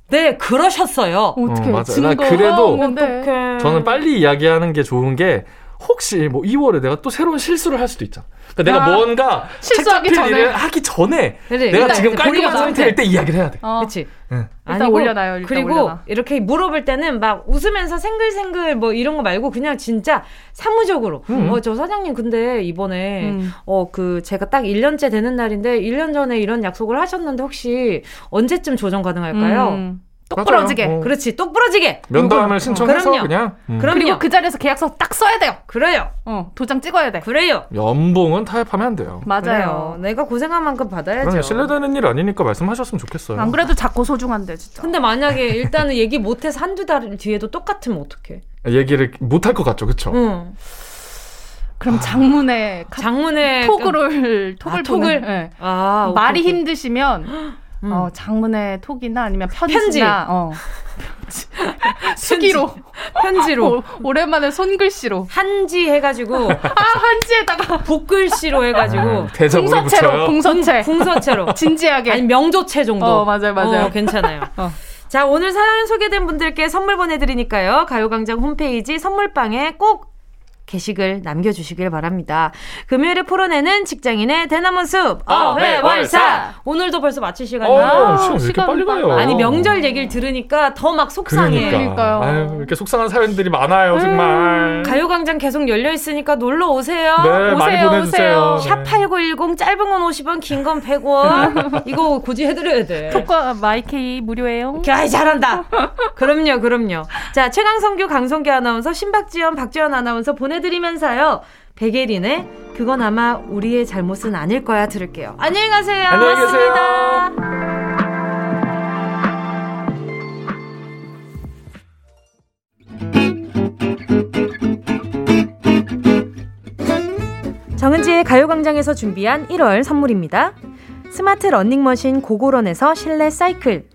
S1: 네, 그러셨어요.
S4: 어떻게? 어, 맞아. 나
S6: 그래도 어떡해. 저는 빨리 이야기하는 게 좋은 게 혹시 뭐 2월에 내가 또 새로운 실수를 할 수도 있잖아. 그러니까 야, 내가 뭔가
S4: 실수하기 전에
S6: 하기 전에 그래, 내가 지금 깔끔한 상태일 때 이야기를 해야 돼.
S1: 어. 그렇지.
S4: 응. 일단 올려놔요. 일단
S1: 그리고
S4: 올려놔.
S1: 이렇게 물어볼 때는 막 웃으면서 생글생글 뭐 이런 거 말고 그냥 진짜 사무적으로 음. 어저 사장님 근데 이번에 음. 어그 제가 딱 1년째 되는 날인데 1년 전에 이런 약속을 하셨는데 혹시 언제쯤 조정 가능할까요? 음.
S4: 똑 부러지게. 어.
S1: 그렇지, 똑 부러지게.
S6: 면담을 신청해서 그럼요. 그냥.
S4: 음. 그리고 그 자리에서 계약서 딱 써야 돼요.
S1: 그래요.
S4: 어, 도장 찍어야 돼.
S1: 그래요.
S6: 연봉은 타협하면 안 돼요.
S4: 맞아요.
S1: 그래요. 내가 고생한 만큼 받아야죠. 그럼
S6: 신뢰되는 일 아니니까 말씀하셨으면 좋겠어요.
S4: 안 그래도 작고 소중한데 진짜.
S1: 근데 만약에 일단은 얘기 못해서 한두 달 뒤에도 똑같으면 어떡해?
S6: 얘기를 못할 것 같죠, 그렇죠? 응.
S4: 그럼 장문에
S1: 장문에
S4: 톡을 톡을 아, 톡을 네. 아, 말이 힘드시면 음. 어, 장문의 톡이나 아니면 편지나 편지. 어. 수기로.
S1: 편지로.
S4: 오, 랜만에 손글씨로.
S1: 한지 해가지고.
S4: 아 한지에다가.
S1: 복글씨로 해가지고. 아,
S4: 풍서체로 풍서체.
S1: 풍서체로.
S4: 진지하게.
S1: 아니 명조체 정도.
S4: 어 맞아요 맞아요.
S1: 어, 괜찮아요. 어. 자 오늘 사연 소개된 분들께 선물 보내드리니까요. 가요광장 홈페이지 선물방에 꼭 게시글 남겨주시길 바랍니다. 금요일에 풀어내는 직장인의 대나무 숲 어회월사 오늘도 벌써 마칠 시간이야.
S6: 어, 시간 빨리 가요.
S1: 아니 명절 얘기를 들으니까 더 막 속상해.
S6: 그러니까. 아유, 이렇게 속상한 사연들이 많아요 정말.
S1: 음, 가요광장 계속 열려 있으니까 놀러 오세요.
S6: 네, 오세요, 많이 보내주세요.
S1: 샵 #8910 짧은 건 50원, 긴 건 100원. 이거 굳이 해드려야 돼.
S4: 톡과 마이케이 무료예요.
S1: 야, 잘한다. 그럼요, 그럼요. 자 최강성규, 강성규 아나운서, 신박지연, 박지연 아나운서 보내. 보내드리면서요. 백예린의 그건 아마 우리의 잘못은 아닐 거야 들을게요. 안녕히 가세요.
S6: 안녕히 계세요.
S1: 정은지의 가요광장에서 준비한 1월 선물입니다. 스마트 러닝머신 고고런에서 실내 사이클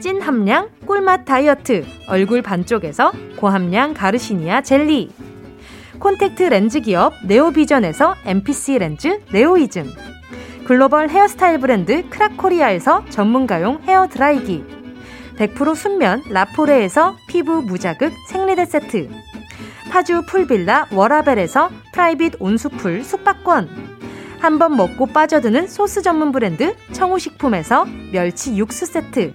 S1: 찐 함량 꿀맛 다이어트 얼굴 반쪽에서 고함량 가르시니아 젤리. 콘택트 렌즈 기업 네오비전에서 MPC 렌즈 네오이즘. 글로벌 헤어스타일 브랜드 크라코리아에서 전문가용 헤어 드라이기. 100% 순면 라포레에서 피부 무자극 생리대 세트. 파주 풀빌라 워라벨에서 프라이빗 온수풀 숙박권. 한번 먹고 빠져드는 소스 전문 브랜드 청우식품에서 멸치 육수 세트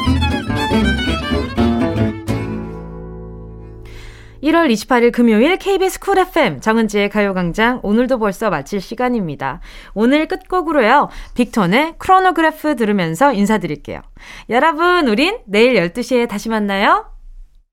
S1: 1월 28일 금요일 KBS Cool FM 정은지의 가요광장 오늘도 벌써 마칠 시간입니다. 오늘 끝곡으로요. 빅톤의 크로노그래프 들으면서 인사드릴게요. 여러분 우린 내일 12시에 다시 만나요.